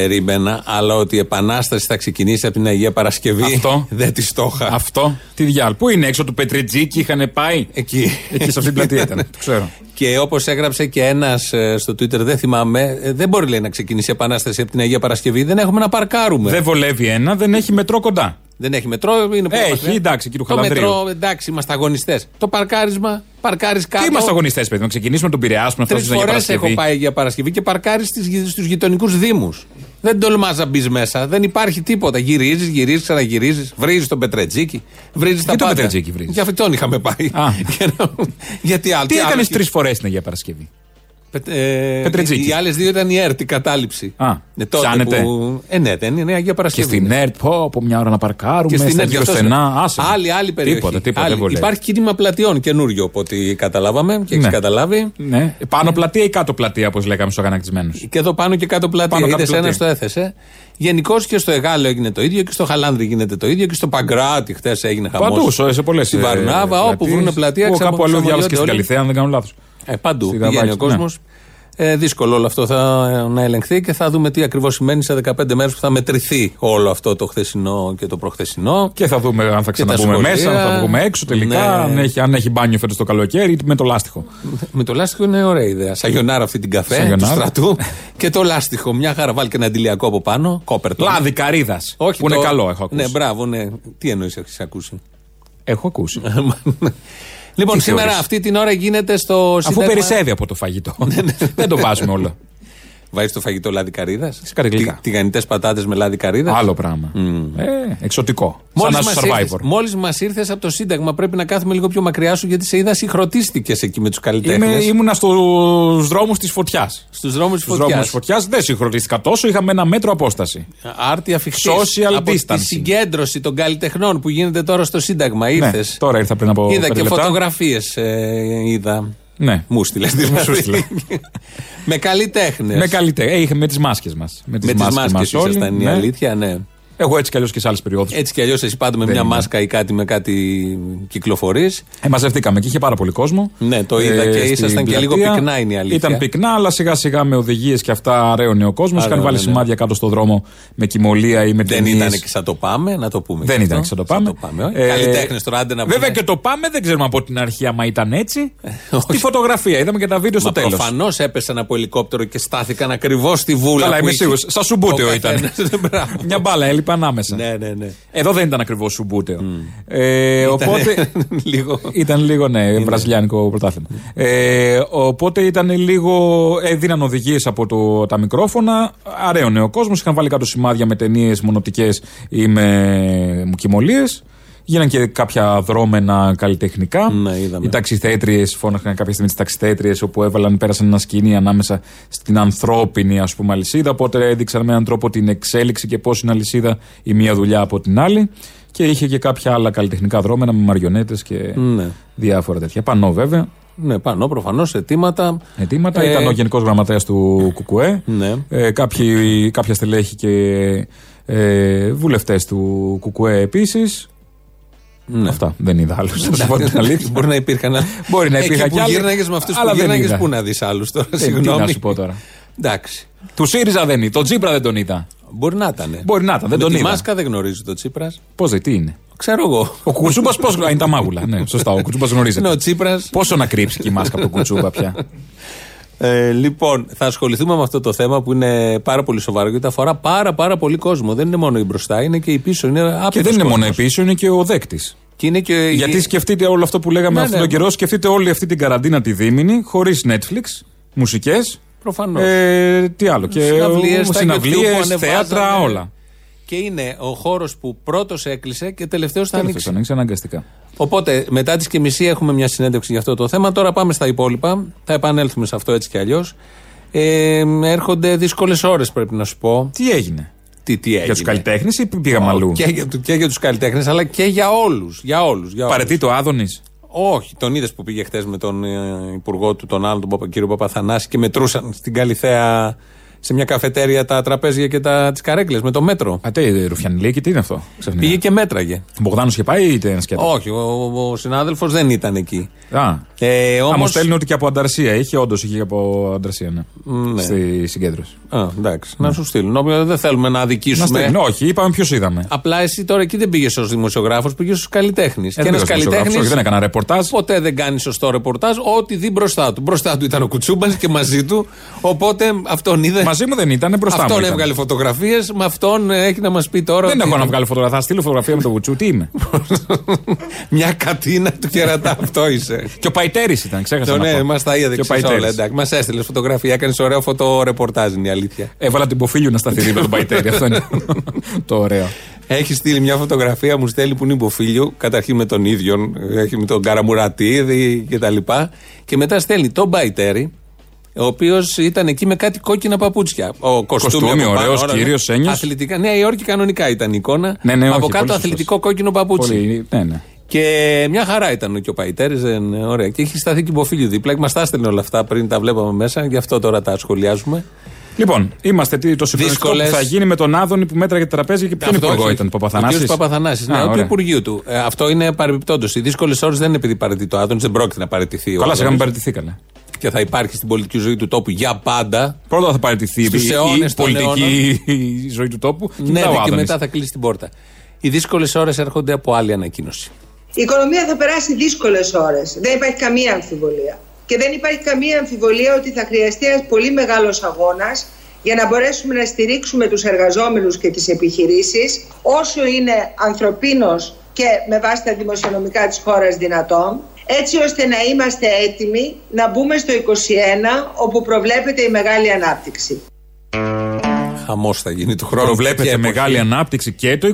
περίμενα, αλλά ότι η επανάσταση θα ξεκινήσει από την Αγία Παρασκευή. Αυτό. Δεν της στόχα. Αυτό. Τι διάλ. Πού είναι έξω του Πετρετζίκη, είχαν πάει; Εκεί. Εκεί σε αυτή την πλατεία ήταν. Το ξέρω. Και όπως έγραψε και ένας στο Twitter, δεν θυμάμαι, ε, δεν μπορεί λέει, να ξεκινήσει η επανάσταση από την Αγία Παρασκευή. Δεν έχουμε να παρκάρουμε. Δεν βολεύει ένα, δεν έχει μετρό κοντά. Δεν έχει μετρό, είναι πολύ Έχει, μακριά. εντάξει, κύριε Το Χαλανδρίου. μετρό, εντάξει, είμαστε αγωνιστές. Το παρκάρισμα, παρκάρεις κάτω. Τι είμαστε αγωνιστές, παιδί, να ξεκινήσουμε τον Πειραιά, να Τρεις φτάσουμε στην Αγία φορές Παρασκευή. έχω πάει για Παρασκευή και παρκάρεις στους γειτονικούς Δήμους. Δεν τολμάς να μπεις μέσα. Δεν υπάρχει τίποτα. Γυρίζεις, γυρίζεις, ξαναγυρίζεις. Βρίζεις τον Πετρετζίκη. Βρίζεις τα τον πάντα. Πετρετζίκη βρίζεις; Για αυτόν είχαμε πάει. Α. Και να- Γιατί άλλο. Τι άλλο έκανες έχει- τρεις φορές την Αγία Παρασκευή; Πε- ε, Πετρετζίκη. Οι άλλες δύο ήταν η ΕΡΤ, η κατάληψη. Α, Ε, τότε ψάνετε. που- Ε, ναι, δεν είναι Αγία Και Παρασκευή. στην ΕΡΤ, πω, από μια ώρα να παρκάρουμε. Και στην στα ΕΡΤ, δύο γι' αυτό στενά. σου- Άσε. με. Άλλη, άλλη περιοχή. Τίποτα, τίποτα. Άλλη. δεν βολεύει. Υπάρχει κίνημα πλατιών καινούριο από ό,τι καταλάβαμε και έχεις Ναι. καταλάβει. Ναι. Πάνω πλατεία ή κάτω πλατεία, όπως λέγαμε στους αγανακτισμένους; Και εδώ πάνω και κάτω πλατεία. Πάνω κάτω Είδε ένα πλατεία. το έθεσε. Γενικώς και στο Εγάλεο έγινε το ίδιο και στο Χαλάνδρη γίνεται το ίδιο και στο Παγκράτη χθες έγινε χαμός. Παντού, σε- σε πολλές. Στη Βαρνάβα, όπου βρουν πλατεία, Εγώ κάπου αλλού διάβασα και στην όλοι. Καλυθέα, αν δεν κάνω λάθος. Ε, παντού Στη πηγαίνει Γαβάκη, ο κόσμος. Ε, δύσκολο όλο αυτό θα, να ελεγχθεί και θα δούμε τι ακριβώς σημαίνει σε 15 μέρες που θα μετρηθεί όλο αυτό το χθεσινό και το προχθεσινό. Και θα δούμε αν θα τα ξαναμπούμε σχολεία. μέσα, αν θα βγούμε έξω τελικά. Ναι. Αν, έχει, αν έχει μπάνιο φέτος το καλοκαίρι ή με το λάστιχο. Με το λάστιχο είναι ωραία ιδέα. Σαγιονάρα αυτή την καφέ του Σαγιονάρα. στρατού και το λάστιχο. Μια χαρά βάλει και ένα αντιλιακό από πάνω. Κόπερτο. Λάδι καρύδας. Όχι, Που το- είναι καλό, έχω ακούσει. Ναι, μπράβο, ναι. Τι εννοείς, έχεις ακούσει; Έχω ακούσει. λοιπόν, Τι σήμερα θεωρείς; αυτή την ώρα γίνεται στο Αφού Σύνταγμα- περισσεύει από το φαγητό. δεν το βάζουμε όλο. Βάζεις το φαγητό λάδι καρύδας; κάτι γλυκά. Τηγανιτές πατάτες με λάδι καρύδας; Άλλο πράγμα. Ε, εξωτικό. Σαν Μόλις να είσαι survivor. μόλις μας ήρθες από το Σύνταγμα, πρέπει να κάθουμε λίγο πιο μακριά σου γιατί σε είδα συγχρονίστηκε εκεί με τους Είμαι, καλλιτέχνε. ήμουνα στους δρόμους της φωτιάς. Στους δρόμους της Στους δρόμους φωτιάς. της φωτιάς δεν συγχρονίστηκα τόσο, είχαμε ένα μέτρο απόσταση. Άρτια φιχτή. Social από τη distancing. συγκέντρωση των καλλιτεχνών που γίνεται τώρα στο Σύνταγμα. Ναι, Ήρθες. τώρα ήρθα πριν από Είδα πέντε και λεπτά. φωτογραφίες. Ε, είδα. Ναι. Μου στείλες. Μου σου στείλε. με καλλιτέχνες. Με καλύτερα. Ε, είχε με τις μάσκες μας. Με Με τις μάσκες μας όλοι, ήσασταν η ναι. αλήθεια, ναι. Εγώ έτσι κι αλλιώς και σε άλλες περιόδους. Έτσι κι αλλιώς εσύ πάντα με Δεν μια είναι. μάσκα ή κάτι με κάτι κυκλοφορείς. Ε, μαζευτήκαμε και είχε πάρα πολύ κόσμο. Ε, Ναι, το είδα και στην ήσασταν και λίγο πλατεία. πυκνά είναι η αλήθεια. Ήταν πυκνά, αλλά σιγά σιγά με οδηγίες και αυτά αραίωνε ο κόσμος. Είχαν Αραίωνε, βάλει ναι. σημάδια κάτω στο δρόμο με κοιμωλία ή με Δεν ταινίες. ήταν και σαν το πάμε, να το πούμε. Δεν και ήταν αυτό. και σαν το πάμε. όχι. Καλλιτέχνες τώρα, άντε να Βέβαια πούνε. και το πάμε δεν ξέρουμε από την αρχή άμα ήταν έτσι. όχι. Στη φωτογραφία είδαμε και τα βίντεο στο Μα τέλος. προφανώς έπεσαν από ελικόπτερο και στάθηκαν ακριβώς στη βούλα. Καλά, που είμαι είχε. σίγουρος. Σαν σουμπούτεο Ο ήταν. καθένας. Μπράβο. Μια μπάλα έλειπε ανάμεσα. Ναι, ναι, ναι. Εδώ δεν ήταν ακριβώς σουμπούτεο. Ε, οπότε. λίγο. Ήταν λίγο, ναι, βραζιλιάνικο πρωτάθλημα. Ε, οπότε ήταν λίγο. Έδιναν οδηγίες από το, τα μικρόφωνα. Αραίωνε ο κόσμος. Είχαν βάλει κάτω σημάδια με ταινίες μονοτικές ή με μουκιμολίε. Γίναν και κάποια δρόμενα καλλιτεχνικά. Ναι, είδαμε. Οι ταξιθέτριε φώναχαν κάποια στιγμή τις ταξιθέτριε όπου έβαλαν, πέρασαν ένα σκηνή ανάμεσα στην ανθρώπινη ας πούμε αλυσίδα. Οπότε έδειξαν με έναν τρόπο την εξέλιξη και πώς είναι αλυσίδα η μία δουλειά από την άλλη. Και είχε και κάποια άλλα καλλιτεχνικά δρόμενα με μαριονέτες και Ναι. διάφορα τέτοια. Πανώ βέβαια. Ναι, πάνω προφανώς αιτήματα. Αιτήματα. Ε, Ήταν ο Γενικός Γραμματέας του ΚΚΕ. Ναι. Ε, κάποιοι, κάποια στελέχη και ε, βουλευτές του ΚΚΕ επίσης. Ναι. Αυτά. Δεν είδα άλλους. Θα σου πω την αλήθεια. Μπορεί να υπήρχαν. Μπορεί να υπήρχαν Εκεί κι που άλλοι, γύρναγες με αυτούς αλλά που δεν γύρναγες, είδα. πού να δεις άλλους τώρα. Ε, Τι Συγγνώμη. να σου πω τώρα. Εντάξει. Του ΣΥΡΙΖΑ δεν είδα. Τον Τσίπρα δεν τον είδα. Μπορεί να ήταν. Μπορεί να ήταν, δεν Με τον τη είδα. μάσκα δεν γνωρίζει το Τσίπρας. Πώς δεν, τι είναι; Ξέρω εγώ. Ο Κουτσούμπας πώς είναι τα μάγουλα. Ναι, σωστά. Ο Κουτσούμπας γνωρίζεται. Ναι, ο Τσίπρας. Πόσο να κρύψει και η μάσκα από τον Κουτσούμπα πια. Ε, λοιπόν, θα ασχοληθούμε με αυτό το θέμα που είναι πάρα πολύ σοβαρό γιατί αφορά πάρα πάρα πολύ κόσμο. Δεν είναι μόνο η μπροστά, είναι και η πίσω. Είναι Και άπειρος δεν είναι μόνο η κόσμος. πίσω, είναι και ο δέκτης. Και είναι και Γιατί σκεφτείτε όλο αυτό που λέγαμε Ναι, αυτόν ναι. τον καιρό, σκεφτείτε όλη αυτή την καραντίνα τη δίμηνη, χωρίς Netflix, μουσικές. Προφανώς. Ε, τι άλλο. Και Συναυλίες, στα YouTube που συναυλίες, ανεβάζανε. θέατρα, όλα. Και είναι ο χώρος που πρώτος έκλεισε και τελευταίος θα Τέλος, ανοίξει. θα ανοίξει αναγκαστικά. Οπότε, μετά τις και μισή έχουμε μια συνέντευξη για αυτό το θέμα. Τώρα πάμε στα υπόλοιπα. Θα επανέλθουμε σε αυτό έτσι κι αλλιώς. Ε, έρχονται δύσκολες ώρες, πρέπει να σου πω. Τι έγινε; Τι, τι έγινε. Για τους καλλιτέχνες ή πήγαμε αλλού; Και για, του- και για τους καλλιτέχνες, αλλά και για όλους. Για όλους, για όλους. Παρετεί το Άδωνης; Όχι, τον είδες που πήγε χθες με τον ε, υπουργό του, τον άλλον, τον Παπα- κύριο Παπαθανάση και μετρούσαν στην Καλιθέα σε μια καφετέρια τα τραπέζια και τα, τις καρέκλες με το μέτρο. Ατέ, Ρουφιανιλίκη, τι είναι αυτό. Ξαφνικά; Πήγε και μέτραγε. Ο Μπογδάνος είχε πάει ή ήταν σκέτο. Όχι, ο, ο, ο συνάδελφος δεν ήταν εκεί. Α. Ε, Άμα όμως, στέλνει ότι και από Ανταρσία. Είχε, όντως είχε και από Ανταρσία, ναι. Ναι. Στη συγκέντρωση. Α, εντάξει, να σου στείλουν. Όποιο Δεν θέλουμε να Να αδικήσουμε. στέλνει. Όχι, είπαμε ποιος είδαμε. Απλά εσύ τώρα εκεί δεν πήγες ως δημοσιογράφος, πήγες ως καλλιτέχνης. Ε, και δεν ένας πήγα στο δημοσιογράφος, καλλιτέχνης. όχι, Δεν έκανα ρεπορτάζ. Ποτέ δεν κάνεις σωστό ρεπορτάζ, ό,τι δει μπροστά του. Μπροστά του ήταν ο Κουτσούμπας και μαζί του. Οπότε αυτόν είδε. Μαζί μου δεν ήταν, μπροστά μου. Αυτόν ήταν. έβγαλε φωτογραφίες, με αυτόν ε, έχει να μας πει τώρα. Δεν ότι- έχω να βγάλω φωτογραφία. Θα στείλω φωτογραφία με τον Βουτσού. Τι είμαι. Μια κατίνα του κερατά, αυτό είσαι. και ο Παϊτέρης ήταν, ξέχασα. Το να ναι, πω. μας τα είδε Και ο ξέρεις Παϊτέρης. όλα. Εντάξει, μας έστειλες φωτογραφία, έκανε ωραίο φωτορεπορτάζ, είναι η αλήθεια. Έβαλα την Ποφίλιο να σταθεί δίπλα τον Παϊτέρη. Αυτό είναι το ωραίο. Έχει στείλει μια φωτογραφία, μου στέλνει που είναι υποφίλιο, καταρχήν με τον ίδιο, έχει με τον Καραμουρατίδη και τα λοιπά. Και μετά στέλνει τον Μπαϊτέρη, ο οποίος ήταν εκεί με κάτι κόκκινα παπούτσια. Ο κοστούμι, Κοστούμι, από πάνω, ωραίος, ωραία, κύριος, ναι. έννοιος. Αθλητικά, Νέα Υόρκη κανονικά ήταν η εικόνα. Ναι, ναι, από όχι, κάτω πολύ αθλητικό σωστός. κόκκινο παπούτσι. Πολύ, ναι, ναι. Και μια χαρά ήταν και ο Παϊτέρη, δεν ωραία. Και έχει σταθεί και υποφίλιο δίπλα. Μα τα έστελνε όλα αυτά πριν τα βλέπαμε μέσα, γι' αυτό τώρα τα σχολιάζουμε. Λοιπόν, είμαστε τι, το συντονιστικό που Δύσκολες. θα γίνει με τον Άδωνη που μέτραγε τα τραπέζια και ποιον Αυτό υπουργό όχι. ήταν, Ο Παπαθανάσης; κ. Παπαθανάσης, ναι, Α, του ωραία. Υπουργείου του. Ε, αυτό είναι παρεμπιπτόντως. Οι δύσκολες ώρες δεν είναι επειδή παραιτεί το Άδωνη, δεν πρόκειται να παραιτηθεί. ο Καλά, σε είχαμε Άδωνης. παραιτηθεί καλά. Και θα υπάρχει στην πολιτική ζωή του τόπου για πάντα. Πρώτα θα παραιτηθεί Στους η, αιώνες η των πολιτική ζωή του τόπου και Ναι, μετά ο ναι, και Άδωνης. μετά θα κλείσει την πόρτα. Οι δύσκολες ώρες έρχονται από άλλη ανακοίνωση. Η οικονομία θα περάσει δύσκολες ώρες. Δεν υπάρχει καμία αμφιβολία. Και δεν υπάρχει καμία αμφιβολία ότι θα χρειαστεί ένας πολύ μεγάλος αγώνας για να μπορέσουμε να στηρίξουμε τους εργαζόμενους και τις επιχειρήσεις όσο είναι ανθρωπίνος και με βάση τα δημοσιονομικά της χώρας δυνατόν έτσι ώστε να είμαστε έτοιμοι να μπούμε στο 21 όπου προβλέπεται η μεγάλη ανάπτυξη. Χαμός θα γίνει του χρόνου. Προβλέπεται Τέτοια μεγάλη εποχή. ανάπτυξη και το 21.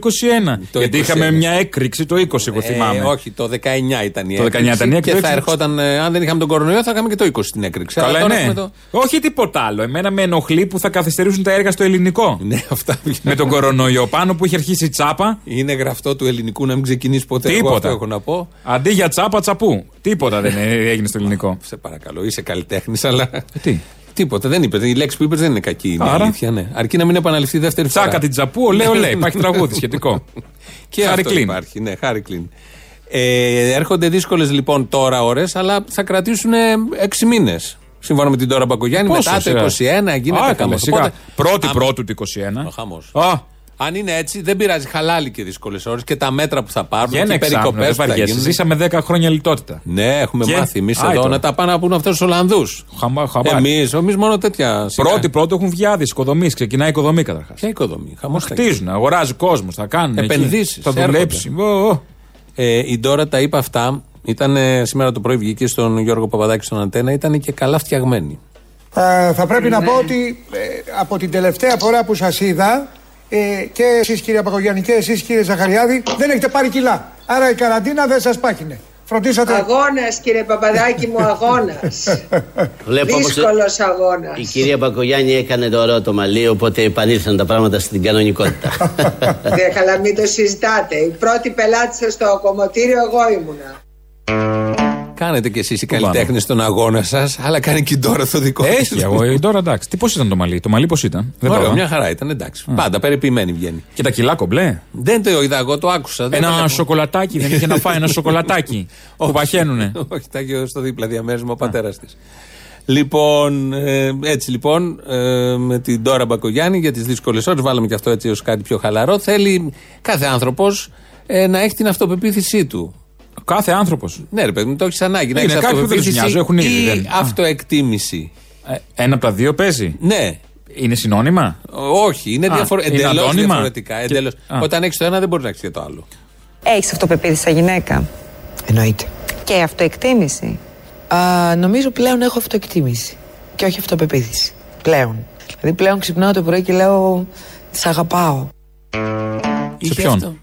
Το γιατί 21. είχαμε μια έκρηξη το 20, εγώ θυμάμαι. Ε, όχι, το 19 ήταν η Το 19 έκρηξη. ήταν η έκρηξη. Και θα ερχόταν, ε, αν δεν είχαμε τον κορονοϊό, θα είχαμε και το 20 την έκρηξη. Αλλά Καλά, τώρα ναι. έχουμε το- Όχι τίποτα άλλο. Εμένα με ενοχλεί που θα καθυστερήσουν τα έργα στο ελληνικό. Ναι, αυτά με τον κορονοϊό πάνω που είχε αρχίσει η τσάπα. Είναι γραφτό του ελληνικού να μην ξεκινήσει ποτέ. Εγώ Τίποτα. αυτό έχω να πω. Αντί για τσάπα, τσαπού. Τίποτα δεν έγινε στο ελληνικό. Σε παρακαλώ, είσαι καλλιτέχνης, αλλά. Τι; Τίποτα, δεν είπε. Η λέξη που είπες δεν είναι κακή. Είναι Άρα; αλήθεια, ναι. Αρκεί να μην επαναληφθεί δεύτερη φορά. Τσάκα την τσαπού, ολέ, ολέ. Υπάρχει τραγούδι σχετικό. Και Χάρη αυτό Κλίν. υπάρχει, ναι, χάρη κλίν. Ε, έρχονται δύσκολες λοιπόν τώρα ώρες, αλλά θα κρατήσουν έξι μήνες. Σύμφωνα με την τώρα Μπακογιάννη, Πόσο, μετά το 21 σιγά. γίνεται Α, χαμός. καλέ, σιγά. Πρώτη πρώτου του 21. Ο χαμός. Α, Αν είναι έτσι, δεν πειράζει. Χαλάλι και δύσκολες ώρες και τα μέτρα που θα πάρουν για και ένα οι εξάμεινο. περικοπές Δεν που θα βαριέσαι. γίνουν. Ζήσαμε 10 χρόνια λιτότητα. Ναι, έχουμε Και; μάθει εμείς Άι εδώ τώρα. να τα πάνε να πούνε αυτού του Ολλανδούς. Χαμα- χαμπάρι. Εμείς εμείς μόνο τέτοια. σιγά. Πρώτη πρώτου έχουν βγιάδει οικοδομής. Ξεκινάει η οικοδομή καταρχάς. Ποια οικοδομή; Χαμός θα γίνει. Χτίζουν, αγοράζει κόσμο, θα κάνουν. εκεί. Επενδύσεις, Θα έρχονται. δουλέψει. Ω, ω. Ε, η Ντόρα τα είπε αυτά. Ήταν ε, σήμερα το πρωί βγήκε στον Γιώργο Παπαδάκη στον Αντένα. Ήταν και καλά φτιαγμένη. Ε, θα πρέπει να πω ότι ε, από την τελευταία φορά που σας είδα ε, και εσείς κύριε Πακογιάννη και εσείς κύριε Ζαχαριάδη δεν έχετε πάρει κιλά. Άρα η καραντίνα δεν σας πάχινε. Φροντίσατε. Αγώνας κύριε Παπαδάκη μου αγώνας. Βλέπω πως Δύσκολος αγώνας. η κυρία Πακογιάννη έκανε το ωραίο το μαλλί, οπότε επανήλθαν τα πράγματα στην κανονικότητα. Δεν καλά μην το συζητάτε. Η πρώτη πελάτη σας στο κομμωτήριο εγώ ήμουνα. Κάνετε κι εσείς οι πάμε; καλλιτέχνες στον αγώνα σας, αλλά κάνει και η Ντόρα το δικό της. Έχει, εγώ η τώρα εντάξει. Τι πώς ήταν το μαλλί, το μαλλί πώς ήταν; Δεν το Ωραίο, είδα. μια χαρά ήταν, εντάξει. Πάντα περιποιημένη βγαίνει. Και τα κιλά κομπλέ; Δεν το είδα, εγώ το άκουσα. δεν το Ένα βλέπω. σοκολατάκι, δεν είχε να φάει ένα σοκολατάκι που παχαίνουνε. Όχι, τα είχε στο δίπλα διαμέρισμα ο πατέρας της. Λοιπόν, ε, έτσι λοιπόν, ε, με την Ντόρα Μπακογιάννη για τις δύσκολες ώρες, βάλαμε και αυτό έτσι ως κάτι πιο χαλαρό. Θέλει κάθε άνθρωπος ε, να έχει την αυτοπεποίθησή του. Κάθε άνθρωπος. Ναι, ρε παιδί μου, το έχεις ανάγκη. Να Είναι έχεις κάποιοι που δεν τους αυτοπεποίθηση νοιάζει, έχουν ήδη, ή δεν. Α. αυτοεκτίμηση. Ε, ένα από τα δύο παίζει. Ναι. Είναι συνώνυμα; Όχι, είναι, Α, διαφορε... είναι εντελώς αντώνυμα; διαφορετικά. Και- Εντελώς. Α. Όταν έχεις το ένα, δεν μπορεί να έχεις και το άλλο. Έχεις αυτοπεποίθηση σαν γυναίκα; Εννοείται. Και αυτοεκτίμηση; Α, νομίζω πλέον έχω αυτοεκτίμηση και όχι αυτοπεποίθηση. Πλέον. Δηλαδή πλέον ξυπνάω το πρωί και λέω Σ' αγαπάω. Είχε ποιον; αυτό.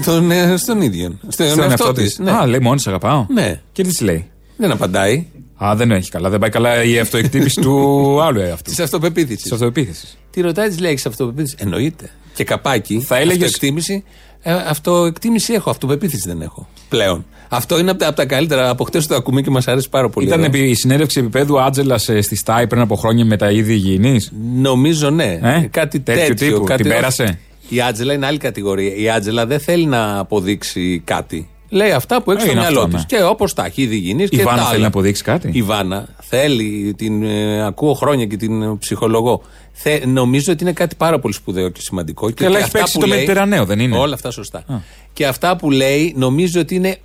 στον, ε, στον ίδιο. Στον Στον εαυτό εαυτό της. της. Ναι. Α, λέει μόνη σε αγαπάω. ναι. Και τι της λέει; Δεν απαντάει. Α, δεν έχει καλά. Δεν πάει καλά η αυτοεκτίμηση του άλλου εαυτού. Της αυτοπεποίθησης. Της αυτοεπίθεση. Τι ρωτάει, της λέει, έχεις αυτοπεποίθηση. Εννοείται. Και καπάκι. Θα έλεγες- Αυτοεκτίμηση. Ε, αυτοεκτίμηση έχω. Αυτοπεποίθηση δεν έχω. Πλέον. Αυτό είναι από τα, από τα καλύτερα. Από χτες το ακούμε και μας αρέσει πάρα πολύ. Ήταν εδώ. επί- η συνέντευξη επίπεδου Άτζελα ε, στη Στάι πριν από χρόνια με τα είδη υγιεινής; Νομίζω ναι. Ε, κάτι τέτοιου τέτοιο. τύπου. κάτι Την πέρασε; Η Άτζελα είναι άλλη κατηγορία. Η Άτζελα δεν θέλει να αποδείξει κάτι. Λέει αυτά που έχει Ε, στο είναι μυαλό αυτό, της. ναι. Και όπως τα έχει, η Διγυνή Η και Βάνα τα θέλει άλλα. να αποδείξει κάτι; Η Βάνα θέλει, την ε, ακούω χρόνια και την ε, ψυχολογώ. Θε, νομίζω ότι είναι κάτι πάρα πολύ σπουδαίο και σημαντικό. Και, Καλά, και έχει αυτά παίξει που το λέει- Μετερρανέο, δεν είναι; Όλα αυτά σωστά. Και αυτά που λέει νομίζω ότι είναι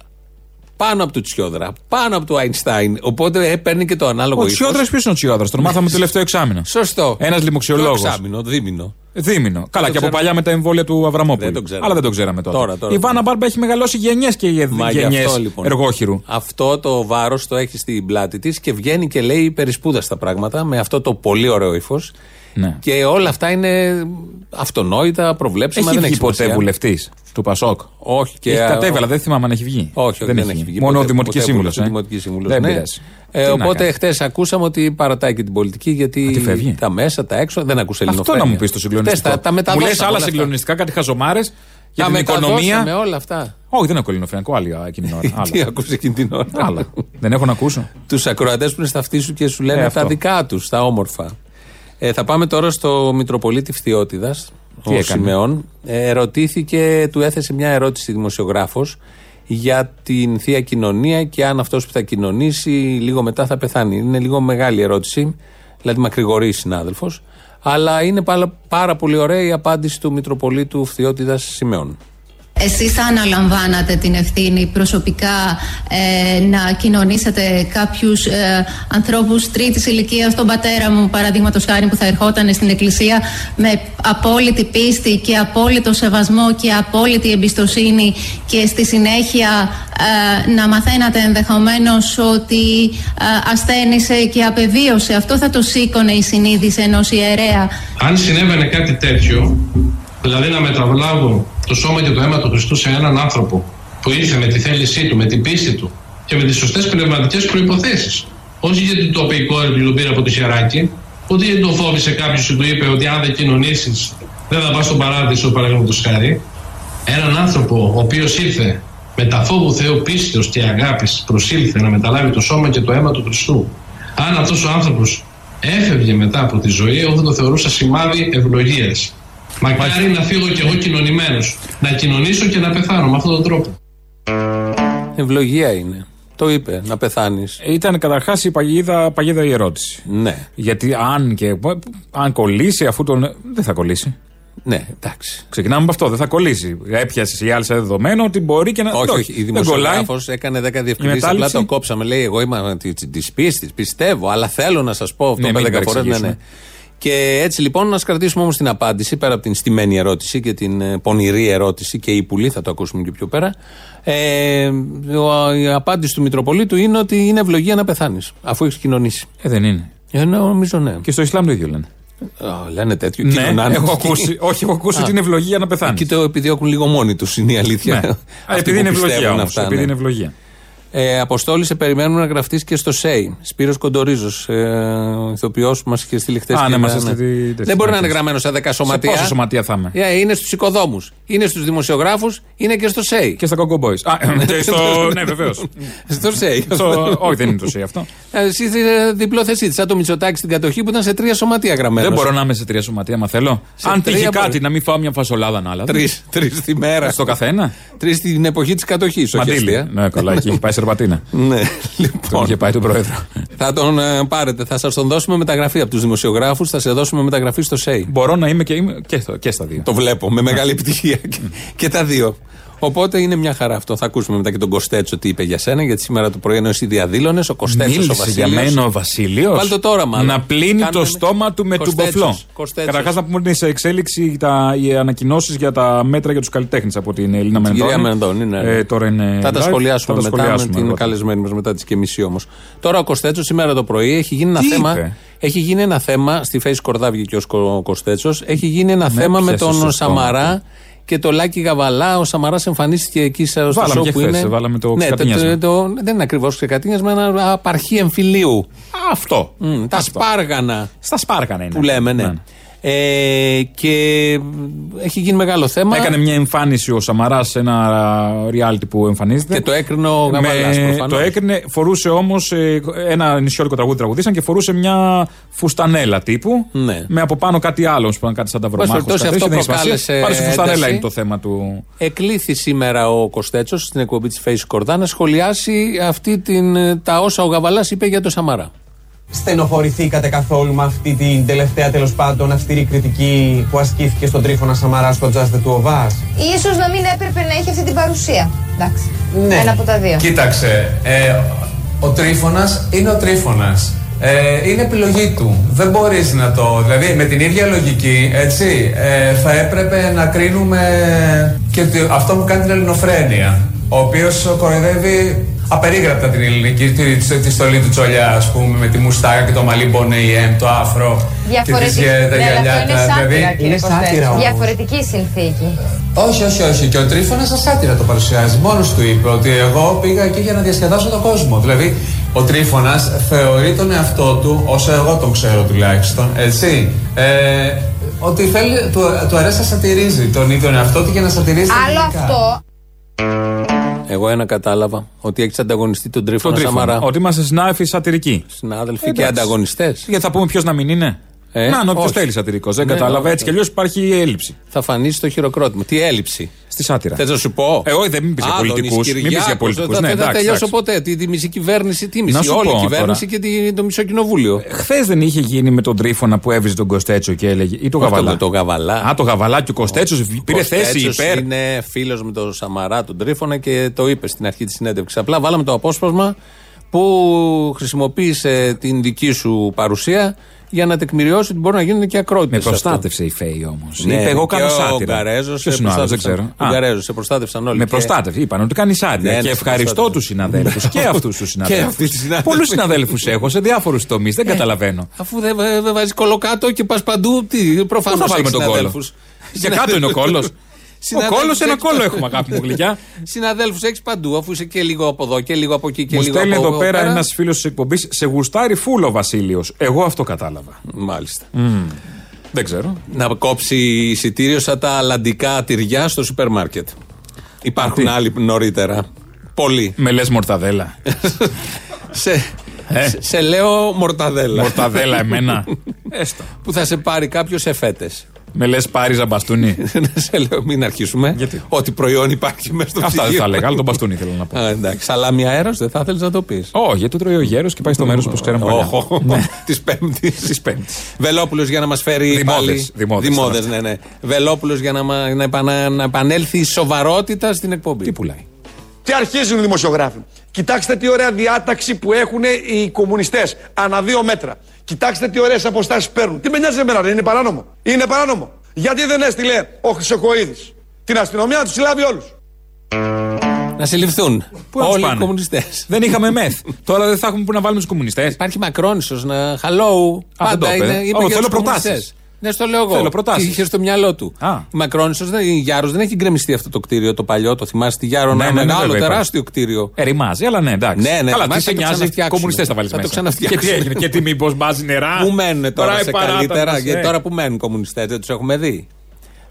πάνω από του Τσιόδρα, πάνω από του Αϊνστάιν. Οπότε ε, παίρνει και το ανάλογο Ο ύφος. Τσιόδρας ποιος είναι ο Τσιόδρας, τον μάθαμε το τελευταίο εξάμεινο. Σωστό. Ένας Το λοιμοξιολόγος. εξάμηνο, δίμηνο. Δίμηνο. Καλά, το και από ξέρω. παλιά με τα εμβόλια του Αβραμόπουλου. Δεν το ξέραμε. Αλλά δεν το ξέραμε τότε. Τώρα, τώρα. η Βάνα Μπάρμπα έχει μεγαλώσει γενιές και Μα γι' γενιές αυτό λοιπόν. εργόχειρου. Αυτό το βάρος το έχει στην πλάτη της και βγαίνει και λέει περισπούδαστα πράγματα με αυτό το πολύ ωραίο ύφος. Ναι. Και όλα αυτά είναι αυτονόητα, προβλέψιμα. Έχει δεν βγει έχει ποτέ σημασία. βουλευτής του Πασόκ. Όχι και. Έχει α, κατέβει, αλλά δεν θυμάμαι αν έχει βγει. Όχι, όχι, δεν, έχει βγει. Μόνο ποτέ, δημοτική ποτέ σύμβουλος. βουλευτής, δημοτική σύμβουλος, Δεν ναι. πειράζει. Ε, Τι να οπότε κάνει. χτε ακούσαμε ότι παρατάει και την πολιτική γιατί. Α, τι φεύγει; Τα μέσα, τα έξω δεν ακούσε Αυτό ελληνοφρένεια. να μου πεις το συγκλονιστικό. Χτες Τα, τα μου λες μεταδώσαμε άλλα όλα αυτά. συγκλονιστικά, κάτι χαζομάρες για Τα την μεταδώσαμε οικονομία. όλα αυτά. Όχι, δεν έχω ελληνοφρενικό άλλη α, εκείνη την ώρα. Τι Άλλα. ακούσε εκείνη την ώρα. Άλλα. Δεν έχω να ακούσω. τους ακροατές που είναι στα αυτής σου και σου λένε Ε, τα αυτό. δικά τους, τα όμορφα. Ε, θα πάμε τώρα στο Μητροπολίτη Φθιώτιδας. Ο έκανε; Σιμεών ε, ρωτήθηκε, του έθεσε μια ερώτηση δημοσιογράφος για την θεία κοινωνία και αν αυτός που θα κοινωνήσει λίγο μετά θα πεθάνει. Είναι λίγο μεγάλη ερώτηση, δηλαδή μακρηγορεί συνάδελφος. Αλλά είναι πάρα, πάρα πολύ ωραία η απάντηση του Μητροπολίτου Φθιώτιδας Σιμεών. Εσείς θα αναλαμβάνατε την ευθύνη προσωπικά ε, να κοινωνήσετε κάποιους ε, ανθρώπους τρίτης ηλικίας, τον πατέρα μου παραδείγματος χάρη που θα ερχόταν στην εκκλησία με απόλυτη πίστη και απόλυτο σεβασμό και απόλυτη εμπιστοσύνη και στη συνέχεια ε, να μαθαίνατε ενδεχομένως ότι ε, ασθένησε και απεβίωσε. Αυτό θα το σήκωνε η συνείδηση ενός ιερέα. Αν συνέβαινε κάτι τέτοιο, δηλαδή να μεταβλάβω το σώμα και το αίμα του Χριστού σε έναν άνθρωπο που ήρθε με τη θέλησή του, με την πίστη του και με τις σωστές πνευματικές προϋποθέσεις. Όχι γιατί το είπε η κόρη του και τον πήρε από το χεράκι, ούτε γιατί τον φόβησε κάποιος και του είπε ότι αν δεν κοινωνήσεις δεν θα πας στον παράδεισο παραδείγματος χάρη. Έναν άνθρωπο ο οποίος ήρθε με τα φόβου Θεού πίστεως και αγάπης προσήλθε να μεταλάβει το σώμα και το αίμα του Χριστού. Αν αυτός ο άνθρωπος έφευγε μετά από τη ζωή, εγώ θα το θεωρούσα σημάδι ευλογίας. Μακάρι να φύγω κι εγώ κοινωνημένος, να κοινωνήσω και να πεθάνω με αυτόν τον τρόπο. Ευλογία είναι. Το είπε, να πεθάνεις. Ήταν καταρχάς η παγίδα, παγίδα η ερώτηση. Ναι, Γιατί αν, και, αν κολλήσει, αφού τον. Δεν θα κολλήσει. ναι, εντάξει. Ξεκινάμε από αυτό, δεν θα κολλήσει. Έπιασες η άλλη σε δεδομένο ότι μπορεί και να. Όχι, όχι. Η δεν κολλάει. δημοσιογράφος έκανε 10 διευκρινήσεις. Απλά μετάληψη. το κόψαμε. Λέει: Εγώ είμαι τη πίστης, πιστεύω, αλλά θέλω να σας πω αυτό Ναι, ναι, μην 10 φορές. Ναι, παρεξηγήσουμε. ναι. Και έτσι λοιπόν να κρατήσουμε όμως την απάντηση πέρα από την στημένη ερώτηση και την ε, πονηρή ερώτηση και η πουλή, θα το ακούσουμε και πιο πέρα. Ε, ο- η απάντηση του Μητροπολίτου είναι ότι είναι ευλογία να πεθάνεις, αφού έχεις κοινωνήσει. Ε, δεν είναι. Ε, ναι, νομίζω ναι. Και στο Ισλάμ το ίδιο λένε. Α, λένε τέτοιο. Ναι, κοινωνάνε. έχω ακούσει. Όχι, έχω ακούσει Α. ότι είναι ευλογία να πεθάνεις. Εκεί το επιδιώκουν λίγο μόνοι τους, είναι η αλήθεια. Ναι. Α, Αυτοί επειδή που είναι ευλογία πιστεύουν όμως, αυτά, επειδή ναι. είναι ευλογία. Ε, Αποστόλη, σε περιμένουμε να γραφτείς και στο ΣΕΙ. Σπύρος Κοντορίζος, ε, ηθοποιός που μας είχε στείλει χθες. Α, ναι, μας έστειλε τη- τέτοια Δεν μπορεί να είναι έκθεση. γραμμένο σε 10 Σε σωματεία. πόσα σωματεία θα είμαι; Ε, είναι στους οικοδόμους, είναι στους δημοσιογράφους, είναι και στο ΣΕΙ. Και στα Coco Boys. Α, και στο. ναι, βεβαίως. στο ΣΕΙ. Όχι, δεν είναι το ΣΕΙ αυτό. Ε, Εσύ είσαι διπλό θεσί της. Σαν το Μητσοτάκι στην κατοχή που ήταν σε τρία σωματεία γραμμένος. Δεν μπορώ να είμαι σε τρία σωματεία, μα θέλω. Σε Αν τρία τύχει μπορείς. κάτι, να μην φάω μια φασολάδα να άλλα. Τρεις τη μέρα. Στο καθένα. Τρεις την εποχή της κατοχής. Όχι Μαντήλι. αστεία. Ναι, καλά, εκεί έχει πάει σερβατίνα. Ναι, Τον λοιπόν. είχε πάει του Πρόεδρο. Θα τον ε, πάρετε, θα σας τον δώσουμε μεταγραφή από τους δημοσιογράφους, θα σε δώσουμε μεταγραφή στο ΣΕΙ. Μπορώ να είμαι και, είμαι και, στο- και στα δύο. Το βλέπω με μεγάλη επιτυχία. και, και τα δύο. Οπότε είναι μια χαρά αυτό. Θα ακούσουμε μετά και τον Κοστέτσο τι είπε για σένα, γιατί σήμερα το πρωί ενώ εσύ διαδήλωνες, ο Κοστέτσος ο Μίλησε Βασίλειος, για μένα ο Βασίλειος. Βάλ το τώρα, μάλλον. Να πλύνει Κάνουμε- το στόμα του με τον Κοστέτσος, κοφλό. Κοστέτσος. Καταρχάς, να πούμε ότι είναι σε εξέλιξη τα, οι ανακοινώσεις για τα μέτρα για τους καλλιτέχνες από την Ελλήνα Την Μενδώνη. κυρία Μενδώνη, ναι. Ε, τώρα είναι θα τα live. σχολιάσουμε Θα τα μετά σχολιάσουμε με την αργότερα. καλεσμένη μας μετά τις και μισή όμως. Τώρα ο Κοστέτσος σήμερα το πρωί έχει γίνει ένα Τι θέμα. είπε; Έχει γίνει ένα θέμα. Στη Face Κορδά βγήκε ο Κοστέτσο. Έχει γίνει ένα θέμα με πιάσε τον στο Σαμαρά και το Λάκη Γαβαλά. Ο Σαμαράς εμφανίστηκε εκεί σε- στο Βάλαμε show και που χθες, είναι. βάλαμε το ναι, ξεκατίνιασμα. το, δεν είναι ακριβώς ξεκατίνιασμα, ένα απαρχή εμφυλίου. Αυτό. Μμ, τα σπάργανα Στα σπάργανα είναι. που λέμε, ναι. Ε, και έχει γίνει μεγάλο θέμα. Έκανε μια εμφάνιση ο Σαμαράς σε ένα reality που εμφανίζεται. Και το έκρινε ο Γαβαλάς, προφανώς. Το έκρινε, φορούσε όμως ένα νησιώτικο τραγούδι τραγουδίσαν και φορούσε μια φουστανέλα τύπου. Ναι. Με από πάνω κάτι άλλο, που ήταν κάτι σαν τα Πάση βρομάχου. περιπτώσει, αυτό προκάλεσε Πάρε στη φουστανέλα ένταση. είναι το θέμα του. Εκλήθη σήμερα ο Κοστέτσο στην εκπομπή της Face Κορδά να σχολιάσει αυτή την, τα όσα ο Γαβαλάς είπε για το Σαμαρά. Στενοχωρηθήκατε καθόλου με αυτή την τελευταία τέλος πάντων αυστηρή κριτική που ασκήθηκε στον Τρίφωνα Σαμαρά στο Just the Two of Us; Ίσως να μην έπρεπε να έχει αυτή την παρουσία. Εντάξει. Ναι. Ένα από τα δύο. Κοίταξε, ε, ο Τρίφωνας είναι ο Τρίφωνας. Ε, είναι επιλογή του. Δεν μπορείς να το... Δηλαδή με την ίδια λογική, έτσι, ε, θα έπρεπε να κρίνουμε και ότι αυτό που κάνει την ελληνοφρένεια. Ο οποίος κοροϊδεύει απερίγραπτα την ελληνική, τη, τη, τη στολή του τσολιά, ας πούμε, με τη μουστάκα και το μαλλί μπονεϊέμ, το αφρό. Διαφορετική. Και τις, ε, τα Ναι, αλλά αυτό γυαλιά, είναι τα- σάτυρα, δηλαδή- κύριε Κοστέτσο. Διαφορετική συνθήκη. όχι, όχι, όχι. Και ο Τρίφωνας σαν σάτυρα το παρουσιάζει. Μόνος του είπε ότι εγώ πήγα εκεί για να διασκεδάσω τον κόσμο. Δηλαδή, ο Τρίφωνας θεωρεί τον εαυτό του, όσο εγώ τον ξέρω τουλάχιστον, έτσι. Ε, ότι θέλει, του, του αρέσει να σατυρίζει τον ίδιο τον εαυτό του και να σατυρίζει τα Άλλο γενικά. αυτό. Εγώ ένα κατάλαβα ότι έχεις ανταγωνιστεί τον Τρίφωνα Τον Τρίφωνα. Σαμαρά. Ότι είμαστε συνάδελφοι σατυρικοί. Συνάδελφοι και Εντάξει. ανταγωνιστές. Γιατί θα πούμε ποιος να μην είναι. Ε, να, όποιος όχι. θέλει σατυρικός. Δεν Ναι, κατάλαβα. όχι. Έτσι κι αλλιώς υπάρχει έλλειψη. Θα φανείς στο χειροκρότημα. Τι έλλειψη; Στη σάτυρα. Θες να σου πω; Ε, όχι, δεν μην πεις για Άδωνης πολιτικούς. Μην πεις για Κυριάκος, πολιτικούς. Δεν Ναι, θα εντάξει, τελειώσω εντάξει. ποτέ. Τη, τη μισή κυβέρνηση, τι μισή; Να σου Όλη πω η κυβέρνηση τώρα. και τη- το μισό κοινοβούλιο. Χθες δεν είχε γίνει με τον Τρίφωνα που έβριζε τον Κοστέτσο και έλεγε. ή το Όχι, Γαβαλά. το- το Γαβαλά. Α, το Γαβαλά και ο Κοστέτσο πήρε θέση Κοστέτσος υπέρ. Είναι φίλος με τον Σαμαρά, τον Τρίφωνα και το είπε στην αρχή της συνέντευξης. Απλά βάλαμε το απόσπασμα που χρησιμοποίησε την δική σου παρουσία για να τεκμηριώσει ότι μπορεί να γίνονται και ακρότητες. Με προστάτευσε η Φέη όμως. Ναι, Είπε, εγώ και κάνω ο σάτυρα. Γκαρέζος Ποιος σε είναι ο άλλος, δεν προστάτευσαν. ξέρω. Ο Α, Γκαρέζος σε προστάτευσαν όλοι. Με Και- προστάτευε. Είπαν ότι κάνει σάτυρα. Ναι, και ναι, ευχαριστώ προστάτευσε. τους συναδέλφους και αυτούς τους Και συναδέλφους. αυτούς τους συναδέλφους. Πολλούς συναδέλφους έχω σε διάφορους τομείς. Δεν καταλαβαίνω. Αφού δεν δεν βάζει κολοκάτω και πας παντού, τι προφανώς Πού θα βάλουμε τον κόλλο; Για κάτω είναι ο κόλλο. Ο κόλλος ένα κόλλο έχουμε, αγάπη μου γλυκιά. Συναδέλφους έχεις παντού, αφού είσαι και λίγο από εδώ και λίγο από εκεί και Μου λίγο στέλνει από εδώ πέρα ένας φίλος της εκπομπής σε γουστάρι φούλο Βασίλειος. Εγώ αυτό κατάλαβα. Μάλιστα. Δεν ξέρω. Να κόψει εισιτήριο σαν τα αλλαντικά τυριά στο σούπερ μάρκετ. Υπάρχουν τι; άλλοι νωρίτερα. Πολλοί. Με λες μορταδέλα. σε, Ε; σε, σε λέω μορταδέλα. Μορταδέλα εμένα. Έστω. που θα σε πάρει κάποιος σε φέτες. Με λες πάριζα μπαστούνι. σε λέω, μην αρχίσουμε. Γιατί; Ό,τι προϊόν υπάρχει μέσα στο Αυτά δεν ψυγείο. θα έλεγα, αλλά τον μπαστούνι θέλω να πω. Α, εντάξει. Σαλάμι αέρας δεν θα ήθελε να το πεις. Όχι, γιατί το τρώει ο γέρος και πάει στο μέρος που ξέραμε παλιά. Της Πέμπτης. Της Πέμπτης. Βελόπουλος για να μας φέρει. Δημόδες, πάλι- δημόδες Δημόδες, τώρα. ναι, ναι. Βελόπουλος για να, μα- να, επανα- να επανέλθει η σοβαρότητα στην εκπομπή. Τι πουλάει. Και αρχίζουν οι δημοσιογράφοι. Κοιτάξτε τι ωραία διάταξη που έχουν οι κομμουνιστές. Ανά δύο μέτρα. Κοιτάξτε τι ωραίες αποστάσεις παίρνουν. Τι με νοιάζει εμένα, ρε, είναι παράνομο. Είναι παράνομο. Γιατί δεν έστειλε ο Χρυσοκοίδης την αστυνομία να τους συλλάβει όλους. Να συλληφθούν. Πού να τους Όλοι οι πάνε; κομμουνιστές. Δεν είχαμε μεθ. Τώρα δεν θα έχουμε που να βάλουμε τους κομμουνιστές. Υπάρχει Μακρόνισο να. Hello. δεν το Πάντα είπε. είναι. Είπε Ω, για θέλω τους προτάσεις. κομμουνιστές. Ναι, στο λέω εγώ. Θέλω προτάσεις. Τι είχε στο μυαλό του. Α. Η Μακρόνισο, η Γιάρος δεν έχει γκρεμιστεί αυτό το κτίριο το παλιό. Το θυμάσαι τη Γιάρο, Ναι, ένα ναι, ναι, μεγάλο, βέβαια, υπάρχει. τεράστιο κτίριο. Ερημάζει, αλλά ναι, εντάξει. Ναι, ναι, Καλά, θυμάσαι, τι σε θα το νοιάζει. ξαναφτιάξουμε. Κομμουνιστές θα βάλεις Θα το μέσα. ξαναφτιάξουμε. Και τι έγινε, και τι μήπως μπάζει νερά. Πού μένουν τώρα Τώρα σε η παράταση, καλύτερα. ε. Γιατί τώρα που μένουν κομμουνιστές, δεν τους έχουμε δει;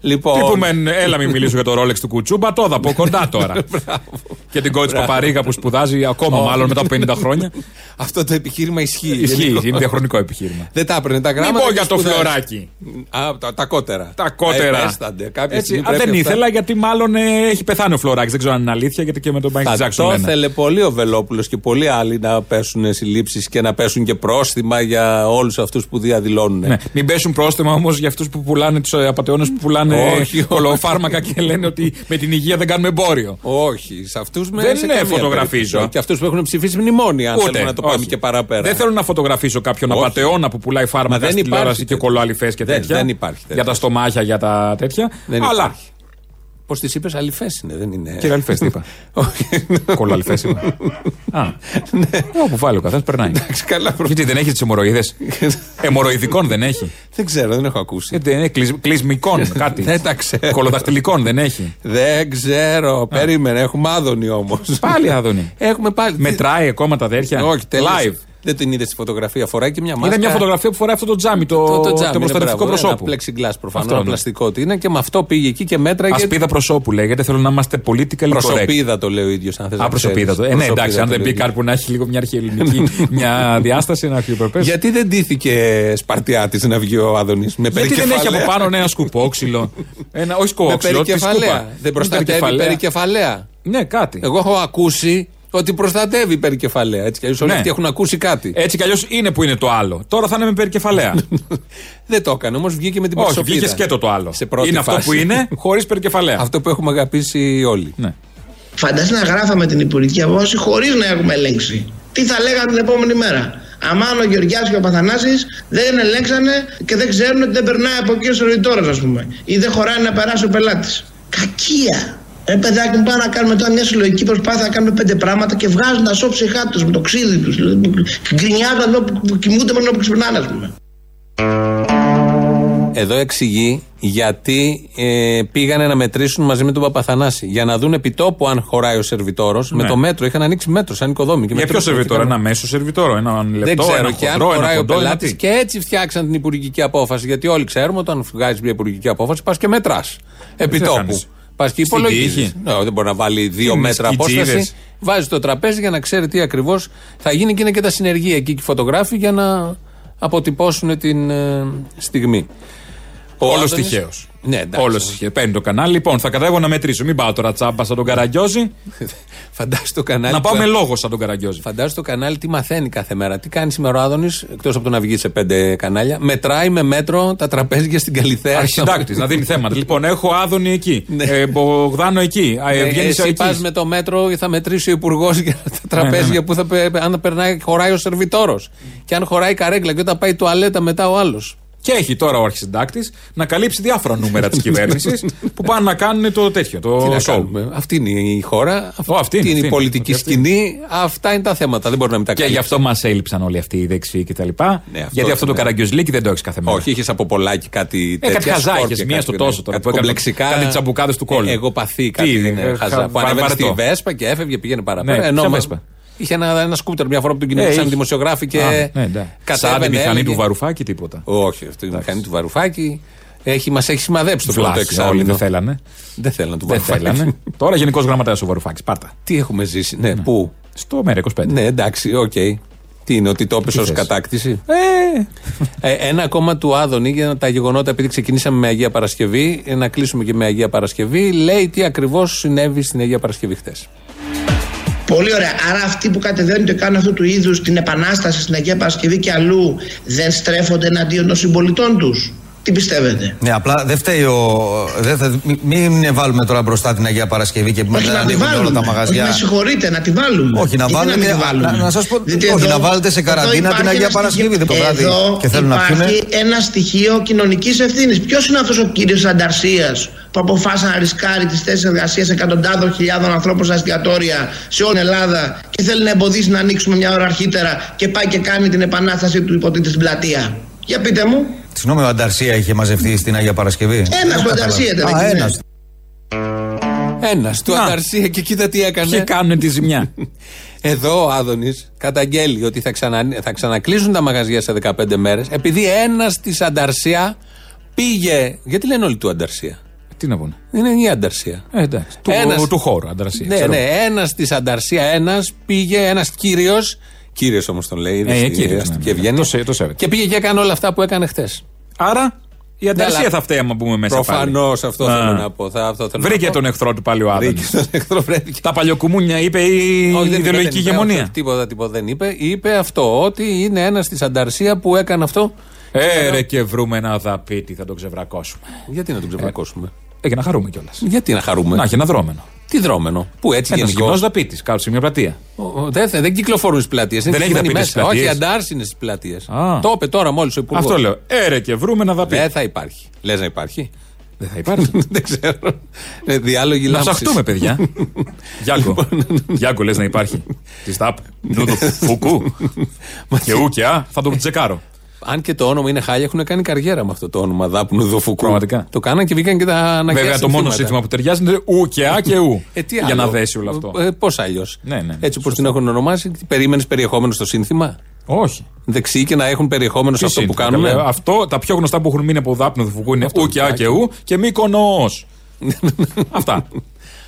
Λοιπόν. Τι που μένουν, έλα μην μιλήσω για το ρόλεξ του Κουτσούμπα, το είδα από κοντά τώρα. Και την κόρη τη Παπαρίγα που σπουδάζει ακόμα μάλλον μετά από 50 χρόνια. Αυτό το επιχείρημα ισχύει. Ισχύει, γενικώς. είναι διαχρονικό επιχείρημα. Δεν τα έπαιρνε τα Μην γράμματα. πω και για το σπουδάζει. φλωράκι. Α, τα, τα κότερα. Τα κότερα. Ε, έστανται. Κάποια Έτσι, στιγμή α, πρέπει δεν αυτά- ήθελα γιατί μάλλον ε, έχει πεθάνει ο Φλωράκη. Δεν ξέρω αν είναι αλήθεια γιατί και με τον Μάικλ Θα Τζάξον. το λένε. ήθελε πολύ ο Βελόπουλος και πολλοί άλλοι να πέσουν συλλήψεις και να πέσουν και πρόστιμα για όλους αυτούς που διαδηλώνουν. Ναι. Μην πέσουν πρόστιμα όμως για αυτούς που πουλάνε τους απαταιώνες που πουλάνε Όχι, κολοφάρμακα και λένε ότι με την υγεία δεν κάνουμε εμπόριο. Όχι, σε αυτούς με Δεν σε είναι, καμία φωτογραφίζω. περίπτωση. Και αυτούς που έχουν ψηφίσει μνημόνια, αν θέλουμε να το πάμε όχι. και παραπέρα. Δεν θέλω να φωτογραφίσω κάποιον Όχι. απαταιώνα που πουλάει Μα φάρμακα δεν στην υπάρχει τηλεόραση και τέτοιο. κολοαλιφέ και Δεν- τέτοια. δεν υπάρχει τέτοιο. Για τα στομάχια, για τα τέτοια. Δεν Αλλά. υπάρχει. Πώ τις είπες, αληθέ είναι, δεν είναι; Κύριε Αλφέ, τι είπα; Κολοαλφέ είπα. Α. Όπου βάλει ο καθένας περνάει. Εντάξει, καλά, προ- Γιατί δεν έχει τις αιμορροίδε. Αιμορροειδικών δεν έχει; Δεν ξέρω, δεν έχω ακούσει. Ε, Δεν είναι κλεισ- κλεισμικών κάτι. Δεν τα ξέρω. Κολοδαχτυλικών δεν έχει; Δεν ξέρω. Περίμενε, έχουμε άδωνη όμως. Πάλι άδωνη. Έχουμε πάλι. Μετράει ακόμα τα αδέρφια; Όχι, τέλειωσε. Live. Δεν την είδε στη φωτογραφία. Φοράει και μια μάσκα. Είδα μια φωτογραφία που φοράει αυτό το τζάμι, το, Το, το, το προστατευτικό προσώπου. Ένα plexiglass προφανώς. Αυτό, Ένα ναι. πλαστικό ότι είναι και με αυτό πήγε εκεί και μέτραγε. Ασπίδα προσώπου λέγεται. Θέλω να είμαστε political correct. Προσωπίδα το λέει ο ίδιος. Αν θες να Α, προσωπίδα ξέρεις. το. Ε, ναι, Προσωπίδα εντάξει, αν το δεν λέει πει ο ίδιος. κάτι που να έχει λίγο μια αρχαιελληνική μια διάσταση, ένα αρχαιοπρεπέ. Γιατί δεν ντύθηκε Σπαρτιάτης να βγει ο Άδωνης με Γιατί δεν περικεφαλαία. έχει από πάνω ένα σκουπόξυλο. Ένα, όχι Με σκουπόξυλο, τη περικεφαλαία. σκούπα. Δεν Με προστατεύει περικεφαλαία. περικεφαλαία. Ναι, κάτι. Εγώ έχω ακούσει ότι προστατεύει περικεφαλαία. Έτσι κι αλλιώς όλοι Ναι. αυτοί έχουν ακούσει κάτι. Έτσι κι αλλιώς είναι που είναι το άλλο. Τώρα θα είναι με περικεφαλαία. Δεν το έκανε όμως, βγήκε με την όχι, προσωπίδα. βγήκε σκέτο το άλλο. Σε πρώτη είναι αυτό φάση. που είναι χωρίς περικεφαλαία. Αυτό που έχουμε αγαπήσει όλοι. Ναι. Φανταστείτε να γράφαμε την υπουργική απόφαση χωρίς να έχουμε ελέγξει. Τι θα λέγανε την επόμενη μέρα. Αμάν ο Γεωργιάς και ο Παθανάσης δεν ελέγξανε και δεν ξέρουν ότι δεν περνάει από εκεί ο σωρητόρας ας πούμε. Ή δεν χωράει να περάσει ο πελάτης. Κακία. Ρε παιδάκι μου, πάμε να κάνουμε τώρα μια συλλογική προσπάθεια να κάνουμε πέντε πράγματα και βγάζουν τα σώψυχά τους με το ξύδι τους. Γκρινιάζουν ενώ που κοιμούνται μόνο που ξυπνάνε, ας πούμε. Εδώ εξηγεί γιατί ε, πήγανε να μετρήσουν μαζί με τον Παπαθανάση. Για να δουν επιτόπου αν χωράει ο σερβιτόρος. Με Ναι. το μέτρο είχαν ανοίξει μέτρο, σαν οικοδόμη. Και Για ποιο μετρήσαν σερβιτόρο, τι ένα κάνουν. μέσο σερβιτόρο, ένα Δεν λεπτό, ξέρω ένα και αν χοντρό, ένα χωράει ο κοντό, ένα πελάτης. τι. Και έτσι φτιάξαν την υπουργική απόφαση. Γιατί όλοι ξέρουμε όταν βγάζει μια υπουργική απόφαση, πας και μετράς. Επιτόπου. Κάνεις; Πας και Στην υπολογίζεις. τύχη; Ναι, δεν μπορεί να βάλει δύο είναι, μέτρα σκιτζίδες; απόσταση. Βάζει το τραπέζι για να ξέρει τι ακριβώς θα γίνει και είναι και τα συνεργεία εκεί και οι φωτογράφοι για να αποτυπώσουν την ε, στιγμή. Ο Όλο Άδωνης- τυχαίος. Ναι, εντάξει. Όλος τυχαίο. Παίρνει το κανάλι. Λοιπόν, θα κατέβω να μετρήσω. Μην πάω τώρα τσάμπα σαν τον Καραγκιόζη. Φαντάζεσαι το κανάλι. να πάω του- με λόγο σαν τον Καραγκιόζη. Φαντάζεσαι το κανάλι τι μαθαίνει κάθε μέρα. Τι κάνεις σήμερα ο Άδωνης, εκτός από το να βγεις σε πέντε κανάλια. Μετράει με μέτρο τα τραπέζια στην Καλυθέα. Αρχιντάκτης, να δίνει θέματα. Λοιπόν, έχω Άδωνη εκεί. ε, Μπογδάνο εκεί. Ε, Ε, βγαίνεις εσύ εκεί. πας με το μέτρο, θα μετρήσει ο υπουργός για τα τραπέζια ναι, ναι. που θα πε- αν περνάει, χωράει ο σερβιτόρος. Και αν χωράει καρέκλα και όταν πάει τουαλέτα μετά ο άλλος. Και έχει τώρα ο αρχισυντάκτης να καλύψει διάφορα νούμερα της κυβέρνησης που πάνε να κάνουν το τέτοιο. Τι Το να show. κάνουμε. Αυτή είναι η χώρα. Ω, αυτή είναι, είναι αυτή η είναι. πολιτική Αυτή. σκηνή. Αυτά είναι τα θέματα. Δεν μπορεί να μην τα Και κάνει. γι' αυτό μας έλειψαν όλοι αυτοί οι δεξιοί κτλ. Γιατί αυτό το ναι. καραγκιόζλίκι δεν το έχεις κάθε μέρα. Όχι, είχες από πολλάκι κάτι Ε, κάτι τέτοια. χαζά σκόρπια, είχες, μία κάτι, στο τόσο ναι, τώρα, κάτι που έκανε κομπλεξικά. κάτι τσαμπουκάδες του κόλλου. Ε, εγώ παθή Τι κάτι είναι, είναι ε, χαζά. χα- Που ανέβαινε στη βαρετό. Βέσπα και έφευγε, πήγαινε παραπέρα. Ναι, Ενώ ποια μα- Βέσπα; Είχε ένα, ένα σκούτερ μια φορά που τον Ε, κυνηγούσαν είχε. δημοσιογράφοι και. Α, ναι, εντάξει. Σαν τη κατέβαινε, μηχανή έλεγε- του Βαρουφάκη τίποτα. Όχι, αυτή η μηχανή του Βαρουφάκη έχει, μας έχει σημαδέψει το πρώτο Βλάχοι, εξάμεινο. όλοι δεν θέλανε. Δεν θέλανε του Δεν Βαρουφάκη. θέλανε. Τώρα γενικός γραμματέας ο Βαρουφάκης. Πάρτα. Τι έχουμε ζήσει, ναι, πού; Στο ΜΕΡΑ25. Ναι, εντάξει, οκ. Τι είναι, ότι το έπεσε ως θες; κατάκτηση; Ε, Ε, ένα ακόμα του Άδωνη για τα γεγονότα, επειδή ξεκινήσαμε με Αγία Παρασκευή, ε, να κλείσουμε και με Αγία Παρασκευή. Λέει τι ακριβώς συνέβη στην Αγία Παρασκευή χθες. Πολύ ωραία. Άρα αυτοί που κατεβαίνουν και κάνουν αυτού του είδους την επανάσταση στην Αγία Παρασκευή και αλλού δεν στρέφονται εναντίον των συμπολιτών τους. Τι πιστεύετε; Ναι, απλά δεν φταίει ο. Δεν θα, μην, μην βάλουμε τώρα μπροστά την Αγία Παρασκευή και Όχι μετά να τη ανοίγουν όλα βάλουμε. τα Όχι, μαγαζιά. με συγχωρείτε, να τη βάλουμε. Όχι, να Γιατί βάλετε. μην τη να, βάλουμε; να, να σας πω. Διότι όχι, εδώ- να βάλετε σε εδώ καραντίνα υπάρχει την Αγία ένα Παρασκευή. στοιχείο- Δεν το βράδυ Εδώ και θέλουν να πιούνε. υπάρχει ένα στοιχείο κοινωνικής ευθύνης. Ποιος είναι αυτός ο κύριος Ανταρσίας; Που αποφάσισε να ρισκάρει τις θέσεις εργασίας εκατοντάδων χιλιάδων ανθρώπων στα εστιατόρια σε όλη την Ελλάδα και θέλει να εμποδίσει να ανοίξουμε μια ώρα αρχίτερα και πάει και κάνει την επανάσταση του υποτίθεται στην πλατεία. Για πείτε μου. Συγγνώμη, ο Ανταρσία είχε μαζευτεί στην Αγία Παρασκευή. Ένας Δεν του κατάλαβα. Ανταρσία ήταν Α, εκεί, ναι. ένας. Ένας του Ανταρσία και κοίτα τι έκανε. Και κάνουν τη ζημιά. Εδώ ο Άδωνης καταγγέλει ότι θα, ξανα, θα ξανακλείσουν τα μαγαζιά σε 15 μέρες επειδή ένας της Ανταρσία πήγε. Γιατί λένε όλοι του Ανταρσία; Τι να πούνε; Είναι η Ανταρσία. Ε, εντάξει. Του, Ένας- του χώρου, αντρασία. Ναι, ξέρω. ναι. Ένας της Ανταρσία, ένας πήγε, ένας κύριος. Κύριος όμως τον λέει. Ε, είναι κύριος, αστική ναι, ναι. ευγένεια. Το σε- το σέβεται. Και πήγε και έκανε όλα αυτά που έκανε χτε. Άρα η ανταρσία αλλά- θα φταίει άμα μπούμε μέσα. Προφανώς πάλι. αυτό Α. θέλω να πω. Θα, αυτό θέλω Βρήκε να πω. τον εχθρό του πάλι ο Άδωνης. Βρήκε τον εχθρό, βρέθηκε. Τα παλιοκουμούνια είπε η Όχι, δεν είπε, ιδεολογική δεν είπε, ηγεμονία. όχι, Τίποτα, τίποτα δεν είπε. Είπε αυτό, ότι είναι ένας της Ανταρσία που έκανε αυτό. Ε, ρε και βρούμε ένα δαπίτι, θα τον ξεβρακώσουμε. Γιατί να τον ξεβρακώσουμε; Ε, για να χαρούμε κιόλας. Γιατί να χαρούμε; Να έχει ένα δρόμενο. Τι δρόμενο; Πού έτσι Ένα γενικώ. κοινό δαπίτη, κάτω σε μια πλατεία. Δεν, δεν κυκλοφορούν στις πλατείες. Δεν έχει δαπίτες στις Όχι, πλατείες; η Αντάρση είναι στις πλατείες. Α. Το είπε τώρα μόλις ο Υπουργός. Αυτό λέω. Ε, ρε και βρούμε ένα δαπίτι. Δεν θα υπάρχει. Λες να υπάρχει; Δεν θα υπάρχει. δεν ξέρω. Ε, διάλογοι Να λάμψης. ψαχτούμε, παιδιά. Γιάκο. Γιάκο, λες να υπάρχει. Της ΤΑΠ. Νούτο Φουκού. Και ου και α, θα το τσεκάρω. Αν και το όνομα είναι χάλια, έχουν κάνει καριέρα με αυτό το όνομα Δάπνου Δοφουκού. Πραγματικά. Το κάναν και βγήκαν και τα αναγκαία Βέβαια, το μόνο συνθήματα. σύνθημα που ταιριάζει είναι ου και α και ου. Ε, τι Για άλλο; να δέσει όλο αυτό. Ε, Πώς αλλιώς; Ναι, ναι. Έτσι όπως την έχουν ονομάσει, περίμενες περιεχόμενο στο σύνθημα; Όχι. Δεξί και να έχουν περιεχόμενο σε Τι αυτό που σύνθημα, κάνουν. καλά, Αυτό, τα πιο γνωστά που έχουν μείνει από δάπνο του Φουκού είναι ου και α και ου και μήκονο. Αυτά.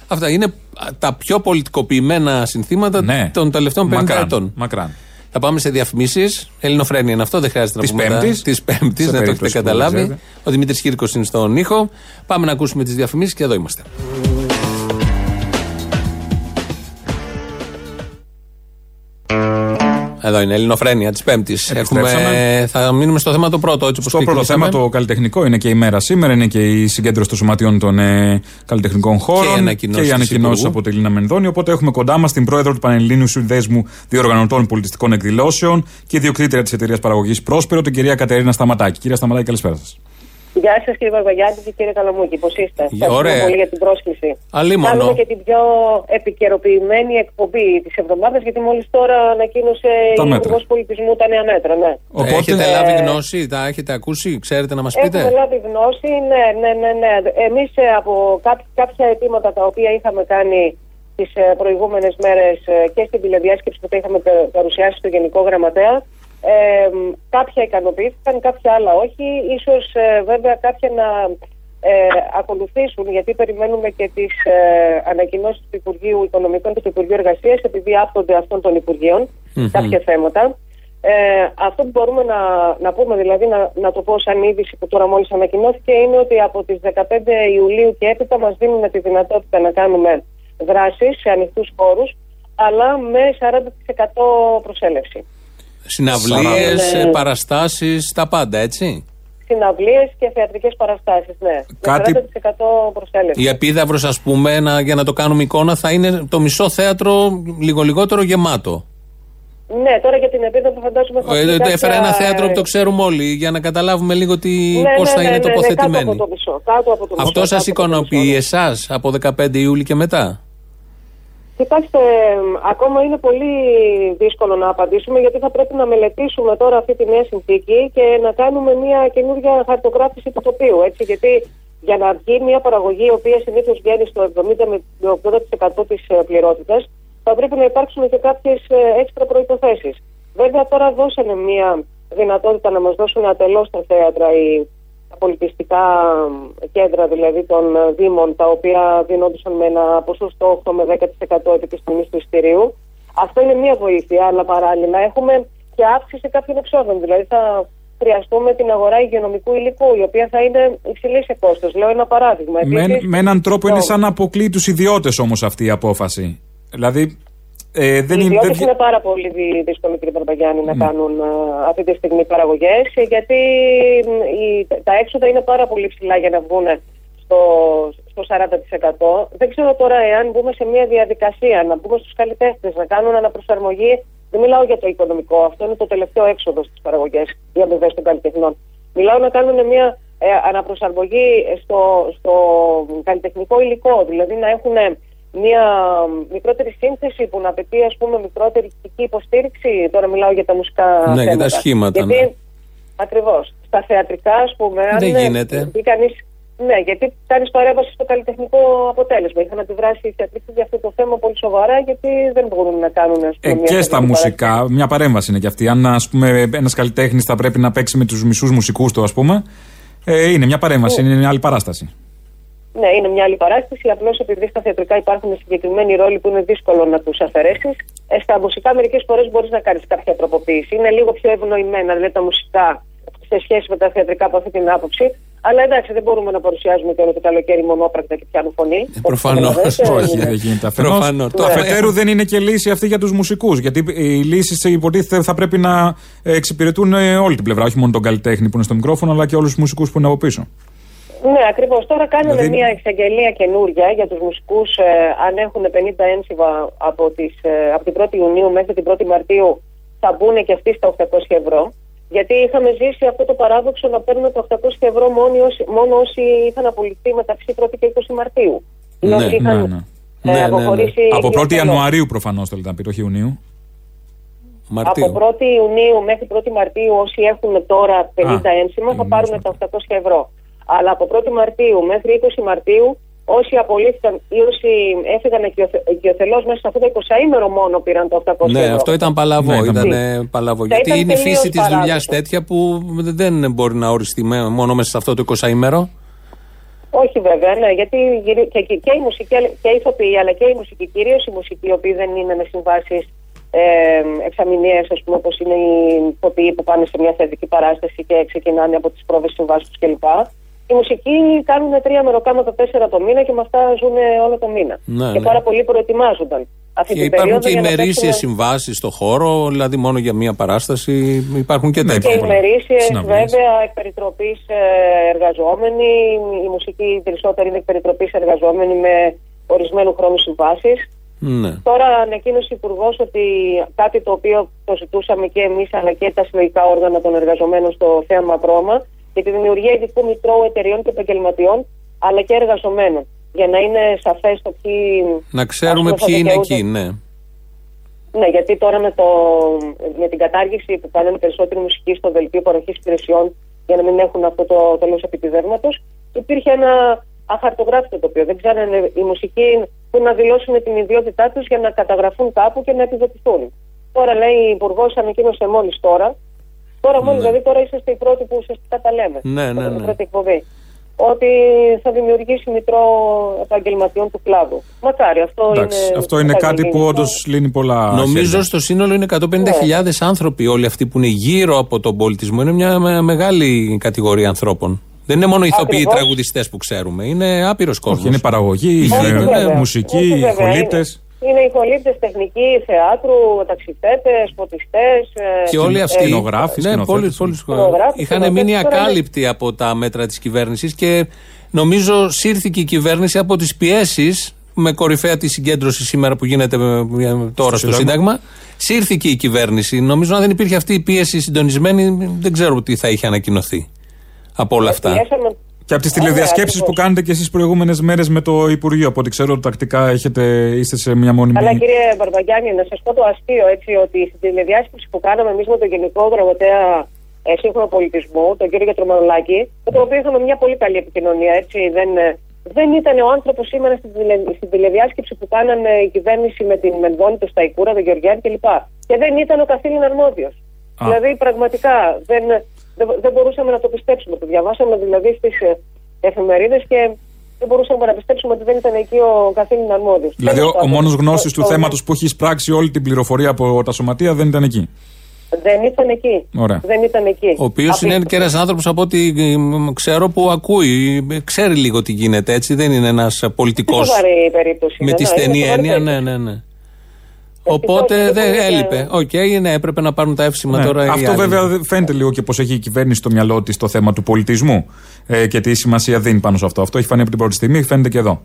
Αυτά είναι α, τα πιο πολιτικοποιημένα συνθήματα Ναι. των τελευταίων 50 Μακράν. ετών. Μακράν. Θα πάμε σε διαφημίσεις. Ελληνοφρένια είναι αυτό, δεν χρειάζεται Της να πούμε. Πέμπτης. Της Πέμπτης, Σε δεν το έχετε περίπτωση που δεν καταλάβει. ξέρετε. Ο Δημήτρης Κύρκος είναι στον ήχο. Πάμε να ακούσουμε τις διαφημίσεις και εδώ είμαστε. Εδώ είναι Ελληνοφρένια της Πέμπτης. Επιστρέψαμε. Θα μείνουμε στο θέμα το πρώτο, έτσι όπως Στο πρώτο θέμα, το καλλιτεχνικό, είναι και η μέρα σήμερα, είναι και η συγκέντρωση των σωματιών των ε, καλλιτεχνικών χώρων Και οι ανακοινώσεις και οι της ανακοινώσει Υπουργού. από την Λίνα Μενδώνη. Οπότε έχουμε κοντά μας την πρόεδρο του Πανελλήνιου Συνδέσμου Διοργανωτών Πολιτιστικών Εκδηλώσεων και ιδιοκτήτρια της εταιρείας παραγωγής Πρόσπερο, την κυρία Κατερίνα Σταματάκη. Κυρία Σταματάκη, καλησπέρα σας. Γεια σας κύριε Βαρβαγιάννη και κύριε Καλαμούκη, πώς είστε; Ευχαριστούμε ωραία. πολύ για την πρόσκληση. Αλίμονο. Κάνουμε και την πιο επικαιροποιημένη εκπομπή της εβδομάδας, γιατί μόλις τώρα ανακοίνωσε Τα η μέτρα. Υπουργός Πολιτισμού τα νέα μέτρα. Ναι. Έχετε Ε, λάβει γνώση, τα έχετε ακούσει, ξέρετε να μας πείτε; Έχουμε λάβει γνώση, ναι, ναι, ναι. ναι. Εμείς από κά- κάποια αιτήματα τα οποία είχαμε κάνει τις προηγούμενες μέρες και στην τηλεδιάσκεψη που τα είχαμε πε- παρουσιάσει στο Γενικό Γραμματέα, ε, κάποια ικανοποιήθηκαν, κάποια άλλα όχι. Ίσως ε, βέβαια κάποια να ε, ακολουθήσουν, γιατί περιμένουμε και τις ε, ανακοινώσεις του Υπουργείου Οικονομικών και του Υπουργείου Εργασίας, επειδή άπτονται αυτών των Υπουργείων Μμμ. κάποια θέματα. Ε, αυτό που μπορούμε να, να πούμε, δηλαδή να, να το πω σαν είδηση που τώρα μόλις ανακοινώθηκε, είναι ότι από τις 15 Ιουλίου και έπειτα μας δίνουν τη δυνατότητα να κάνουμε δράσεις σε ανοιχτούς χώρους, αλλά με 40% προσέλευση. Συναυλίες, Ναι. παραστάσεις, τα πάντα, έτσι; Συναυλίες και θεατρικές παραστάσεις, ναι. Κάτι- Με 40% προσέλευση. Η επίδαυρος, ας πούμε, να, για να το κάνουμε εικόνα, θα είναι το μισό θέατρο λίγο λιγότερο γεμάτο. Ναι, τώρα για την επίδοση φαντάζομαι θα Ε, πει ε, κάποια- Έφερα ένα θέατρο που το ξέρουμε όλοι, για να καταλάβουμε λίγο τι, Ναι, πώς ναι, θα ναι, είναι ναι, ναι, τοποθετημένοι. κάτω από το μισό. Κάτω από το Αυτό μισό, σας κάτω από το ικανοποιεί εσάς από 15 Ιούλη και μετά; Κοιτάξτε, μ, ακόμα είναι πολύ δύσκολο να απαντήσουμε γιατί θα πρέπει να μελετήσουμε τώρα αυτή τη νέα συνθήκη και να κάνουμε μια καινούργια χαρτογράφηση του τοπίου. Έτσι, γιατί για να βγει μια παραγωγή η οποία συνήθως βγαίνει στο 70 με 80% της πληρότητας, θα πρέπει να υπάρξουν και κάποιες έξτρα προποθέσει. Βέβαια, τώρα δώσανε μια δυνατότητα να μας δώσουν ατελώς τα θέατρα οι τα πολιτιστικά κέντρα δηλαδή των ε, Δήμων, τα οποία δίνονταν με ένα ποσοστό 8 με 10% επί της τιμής του εισιτηρίου. Αυτό είναι μία βοήθεια, αλλά παράλληλα έχουμε και αύξηση κάποιων εξόδων. Δηλαδή θα χρειαστούμε την αγορά υγειονομικού υλικού, η οποία θα είναι υψηλή σε κόστος. Λέω ένα παράδειγμα. Με, Επίσης, με έναν τρόπο είναι το- σαν να αποκλείει τους ιδιώτες όμως αυτή η απόφαση. Δηλαδή. Ε, δεν οι είναι, ιδιώτες δεν- είναι πάρα πολύ δυ- δύσκολο, κύριε Παρπαγιάννη, να κάνουν α, αυτή τη στιγμή παραγωγές, γιατί μ, οι- τα έξοδα είναι πάρα πολύ ψηλά για να βγουν στο, στο 40%. Δεν ξέρω τώρα εάν μπούμε σε μια διαδικασία να μπούμε στους καλλιτέχνες, να κάνουν αναπροσαρμογή. Δεν μιλάω για το οικονομικό, αυτό είναι το τελευταίο έξοδο στις παραγωγές, οι αμοιβές των καλλιτεχνών. Μιλάω να κάνουν μια ε, αναπροσαρμογή στο, στο καλλιτεχνικό υλικό, δηλαδή να έχουν μια μικρότερη σύνθεση που να απαιτεί ας πούμε μικρότερη ηθική υποστήριξη. Τώρα μιλάω για τα μουσικά Ναι, για θέματα. τα σχήματα, Γιατί, ναι. Ακριβώς. Στα θεατρικά ας πούμε... αν, Δεν ε, γίνεται. πει κανείς, ναι, γιατί κάνει παρέμβαση στο καλλιτεχνικό αποτέλεσμα. Είχαν αντιδράσει οι θεατρικοί για αυτό το θέμα πολύ σοβαρά, γιατί δεν μπορούν να κάνουν ας πούμε, Ε, μια και στα θεατρική μουσικά, μια παρέμβαση είναι και αυτή. Αν ας πούμε ένας καλλιτέχνης θα πρέπει να παίξει με τους μισούς μουσικούς του, ας πούμε, ε, είναι μια παρέμβαση, είναι μια άλλη παράσταση. Ναι, είναι μια άλλη παράσταση. Απλώς επειδή στα θεατρικά υπάρχουν συγκεκριμένοι ρόλοι που είναι δύσκολο να τους αφαιρέσεις, ε, στα μουσικά μερικές φορές μπορείς να κάνεις κάποια τροποποίηση. Είναι λίγο πιο ευνοημένα, δηλαδή τα μουσικά σε σχέση με τα θεατρικά από αυτή την άποψη. Αλλά εντάξει, δεν μπορούμε να παρουσιάζουμε και όλο το καλοκαίρι μονόπρακτα και πιάνουν φωνή. Ε, Προφανώς. Όχι, δεν γίνεται. Αφενός, το αφετέρου δεν είναι και λύση αυτή για τους μουσικούς. Γιατί οι λύσεις υποτίθεται θα πρέπει να εξυπηρετούν ε, όλη την πλευρά. Όχι μόνο τον καλλιτέχνη που είναι στο μικρόφωνο, αλλά και όλους τους μουσικούς που είναι από πίσω. Ναι, ακριβώς. Τώρα κάνουμε Δηλαδή- μια εξαγγελία καινούρια για τους μουσικούς. Ε, αν έχουν 50 ένσημα από, τις, ε, από την 1η Ιουνίου μέχρι την 1η Μαρτίου, θα μπουν και αυτοί στα 800 ευρώ. Γιατί είχαμε ζήσει αυτό το παράδοξο να παίρνουν τα 800 ευρώ μόνο όσοι, μόνο όσοι είχαν απολυθεί μεταξύ 1η και 20 Μαρτίου. Ναι, όσοι είχαν, ναι, ναι. ε, Ναι, ναι, ναι. αποχωρήσει Από 1η ιδιαίτερο. Ιανουαρίου προφανώς θέλετε να πείτε, όχι Ιουνίου. Από 1η Ιουνίου μέχρι 1η Μαρτίου, όσοι έχουν τώρα 50 Α, ένσημα, θα πάρουν τα 800 ευρώ. Αλλά από 1η Μαρτίου μέχρι 20 Μαρτίου, όσοι απολύθηκαν ή όσοι έφυγαν οικειοθελώ μέσα σε αυτό το 20ήμερο μόνο πήραν τα 800 Ναι, ευρώ. αυτό ήταν παλαβό. Ναι, ήταν ναι. ε, παλαβό. Θα Γιατί ήταν είναι η τελείως φύση της δουλειάς παράδοξο. τέτοια που δεν μπορεί να οριστεί με- μόνο μέσα σε αυτό το 20ήμερο. Όχι βέβαια, ναι, γιατί γυρι- και, και, και οι μουσικοί αλλά- και οι ηθοποιοί, αλλά και οι μουσικοί, κυρίως οι μουσικοί, οι οποίοι δεν είναι με συμβάσεις ε, εξαμηνίε, ας πούμε, όπως είναι οι ηθοποιοί που πάνε σε μια θεατρική παράσταση και ξεκινάνε από τις πρόβε συμβάσεις τους κλπ. Οι μουσικοί κάνουν τρία μεροκάματα τέσσερα το μήνα και με αυτά ζουν όλο το μήνα. Ναι, και ναι. πάρα πολλοί προετοιμάζονταν. Αυτή Και την υπάρχουν περίοδο και για να ημερήσιες παίξουν- συμβάσεις στο χώρο, δηλαδή μόνο για μία παράσταση. Υπάρχουν και Και τέτοια. ημερήσιες, Συναυλίες. βέβαια, εκ περιτροπή εργαζόμενοι. Η μουσική περισσότερη είναι εκ περιτροπή εργαζόμενοι με ορισμένου χρόνου συμβάσεις. Ναι. Τώρα ανακοίνωσε ο Υπουργός ότι κάτι το οποίο το ζητούσαμε και εμείς αλλά και τα συλλογικά όργανα των εργαζομένων στο θέμα Πρώμα για τη δημιουργία ειδικού μητρώου εταιριών και επαγγελματιών αλλά και εργαζομένων. Για να είναι σαφές το ποιοι. Να ξέρουμε ας πούμε, θα ποιοι είναι δικαιούνται. εκεί, ναι. Ναι, γιατί τώρα με, το, με την κατάργηση που κάνανε περισσότεροι μουσικοί στο δελτίο παροχής υπηρεσιών για να μην έχουν αυτό το τέλος επιδεύματο, υπήρχε ένα αχαρτογράφητο τοπίο. Δεν ξέρανε οι μουσικοί που να δηλώσουν την ιδιότητά τους για να καταγραφούν κάπου και να επιδοτηθούν. Τώρα λέει η Υπουργός, ανακοίνωσε μόλις τώρα. Τώρα μόλις, δηλαδή τώρα είσαστε οι πρώτοι που ουσιαστικά τα λέμε. Ναι, ναι, από την ναι. πρώτη εκπομπή. Ότι θα δημιουργήσει μητρό επαγγελματιών του κλάδου. Μακάρι, αυτό Εντάξει, είναι. αυτό είναι θα κάτι γίνει. που όντως λύνει πολλά. Νομίζω χέρια. στο σύνολο είναι 150.000 Ναι. άνθρωποι όλοι αυτοί που είναι γύρω από τον πολιτισμό. Είναι μια με- μεγάλη κατηγορία ανθρώπων. Δεν είναι μόνο ηθοποιοί Ακριβώς. τραγουδιστές που ξέρουμε. Είναι άπειρος κόσμος. είναι παραγωγή, Όχι, είναι βέβαια. μουσική, Όχι, βέβαια, ηχολήπτες. Είναι, είναι οι χολύπτε τεχνικοί, θεάτρου, ταξιτέτε, φωτιστές. Και όλοι αυτοί. σκηνογράφοι, ναι, σκηνοθέτες. πολλοί, πολλοί Σκηνογράφοι, είχαν σκηνοθέτες, μείνει τώρα είναι- ακάλυπτοι από τα μέτρα της κυβέρνησης και νομίζω σύρθηκε η κυβέρνηση από τις πιέσεις με κορυφαία τη συγκέντρωση σήμερα που γίνεται με- τώρα στο Σύνταγμα. Σύνταγμα. Σύρθηκε η κυβέρνηση. Νομίζω αν δεν υπήρχε αυτή η πίεση συντονισμένη, δεν ξέρω τι θα είχε ανακοινωθεί από όλα αυτά. Πιέσαμε- Και από τις Ωραία, τηλεδιασκέψεις που ακριβώς. κάνετε και εσείς προηγούμενες μέρες με το Υπουργείο. Από ό,τι ξέρω, τακτικά έχετε, είστε σε μια μόνιμη. Αλλά κύριε Μπαρμπαγιάννη, να σας πω το αστείο έτσι ότι στην τηλεδιάσκεψη που κάναμε εμείς με τον Γενικό Γραμματέα ε, Σύγχρονου Πολιτισμού, τον κύριο Γιατρομανολάκη, με τον οποίο είχαμε μια πολύ καλή επικοινωνία. Έτσι, δεν, ε, δεν ήταν ο άνθρωπος σήμερα στην, τηλε, στην τηλεδιάσκεψη που κάνανε η κυβέρνηση με την Μενδόνη, τον Σταϊκούρα, τον Γεωργιάννη κλπ. Και δεν ήταν ο καθήλυν αρμόδιος. Δηλαδή πραγματικά δεν, δεν, δεν μπορούσαμε να το πιστέψουμε. Το διαβάσαμε δηλαδή στις εφημερίδες και δεν μπορούσαμε να πιστέψουμε ότι δεν ήταν εκεί ο καθήλυν αρμόδιος. Δηλαδή, ο, ο μόνος γνώστη του θέματος που έχει εισπράξει όλη την πληροφορία από τα σωματεία δεν ήταν εκεί. Δεν ήταν εκεί. Ωραία. Δεν ήταν εκεί. Ο οποίος είναι και ένας άνθρωπος από ό,τι ε, μ, ξέρω που ακούει, ε, ξέρει λίγο τι γίνεται έτσι. Δεν είναι ένας πολιτικός. Σοβαρή περίπτωση. Με ναι, τη ναι, είναι στενή σοβαρή έννοια, ναι, περίπτωση. ναι, ναι. Οπότε Ευτυχώς, δεν λοιπόν, έλειπε. Οκ, ναι, έπρεπε να πάρουν τα εύσημα Ναι. τώρα. οι Αυτό άλλοι. βέβαια δεν φαίνεται λίγο και πώς έχει η κυβέρνηση στο μυαλό της το θέμα του πολιτισμού ε, και τι σημασία δίνει πάνω σε αυτό. Αυτό έχει φανεί από την πρώτη στιγμή, φαίνεται και εδώ.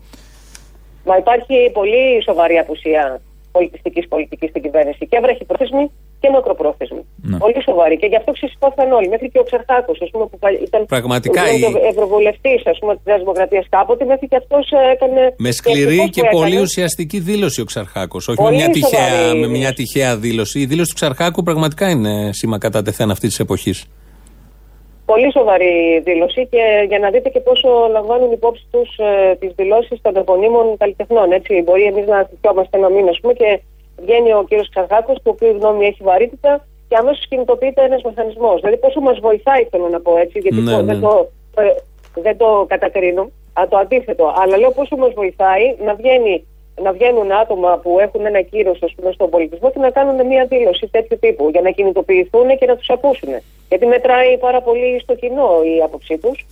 Μα υπάρχει πολύ σοβαρή απουσία πολιτιστικής πολιτικής στην κυβέρνηση και βραχυπρόθεσμη και μακροπρόθεσμη. Ναι. Πολύ σοβαρή. Και γι' αυτό ξεσηκώθηκαν όλοι. Μέχρι και ο Ξερχάκο, α πούμε, που πα- ήταν Πραγματικά, ήταν η- ευρωβουλευτή τη Νέα Δημοκρατία κάποτε, μέχρι και αυτό έκανε. Με σκληρή ευτυχώς και που έκανε. πολύ ουσιαστική δήλωση ο Ξαρχάκο. Όχι με Πολύ μια, τυχαία, σοβαρή με μια τυχαία δήλωση. Η δήλωση του Ξαρχάκου πραγματικά είναι σήμα κατά τεθέν αυτή τη εποχή. Πολύ σοβαρή δήλωση και για να δείτε και πόσο λαμβάνουν υπόψη του ε, τι δηλώσει των επωνύμων καλλιτεχνών. Έτσι. Μπορεί εμεί να θυμόμαστε ένα μήνα, ας πούμε, και βγαίνει ο κύριος Ξαρχάκο, του οποίου η γνώμη έχει βαρύτητα και αμέσως κινητοποιείται ένας μηχανισμός. Δηλαδή, πόσο μας βοηθάει, θέλω να πω έτσι, γιατί Ναι, το- ναι. δεν, το, ε, δεν το κατακρίνω. Α, το αντίθετο. Αλλά λέω πόσο μας βοηθάει να, βγαίνει, να βγαίνουν άτομα που έχουν ένα κύριο στον πολιτισμό και να κάνουν μια δήλωση τέτοιου τύπου για να κινητοποιηθούν και να τους ακούσουν. Γιατί μετράει πάρα πολύ στο κοινό η άποψή τους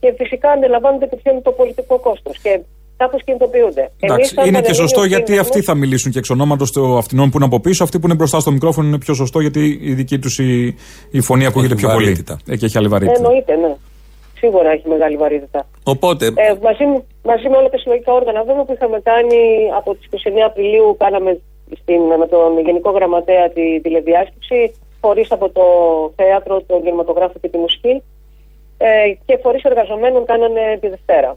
και φυσικά αντιλαμβάνονται και ποιο είναι το πολιτικό κόστος. Και κάπως κινητοποιούνται. Εντάξει, Εμείς είναι σαν και σωστό πανελλήνιος γιατί κίνδυνος- αυτοί θα μιλήσουν και εξ ονόματος των αυτινών που είναι από πίσω. Αυτοί που είναι μπροστά στο μικρόφωνο είναι πιο σωστό γιατί η δική τους η, η φωνή ακούγεται πιο πολύ. βαρύτητα. Ε, και έχει άλλη βαρύτητα. Εννοείται, ναι. Σίγουρα έχει μεγάλη βαρύτητα. Οπότε, Ε, μαζί, μαζί με όλα τα συλλογικά όργανα βέβαια που είχαμε κάνει από τις 29 Απριλίου κάναμε στην, με τον Γενικό Γραμματέα τη τηλεδιάσκεψη φορείς από το θέατρο, τον κινηματογράφο και τη μουσική ε, και φορείς εργαζομένων κάνανε τη Δευτέρα.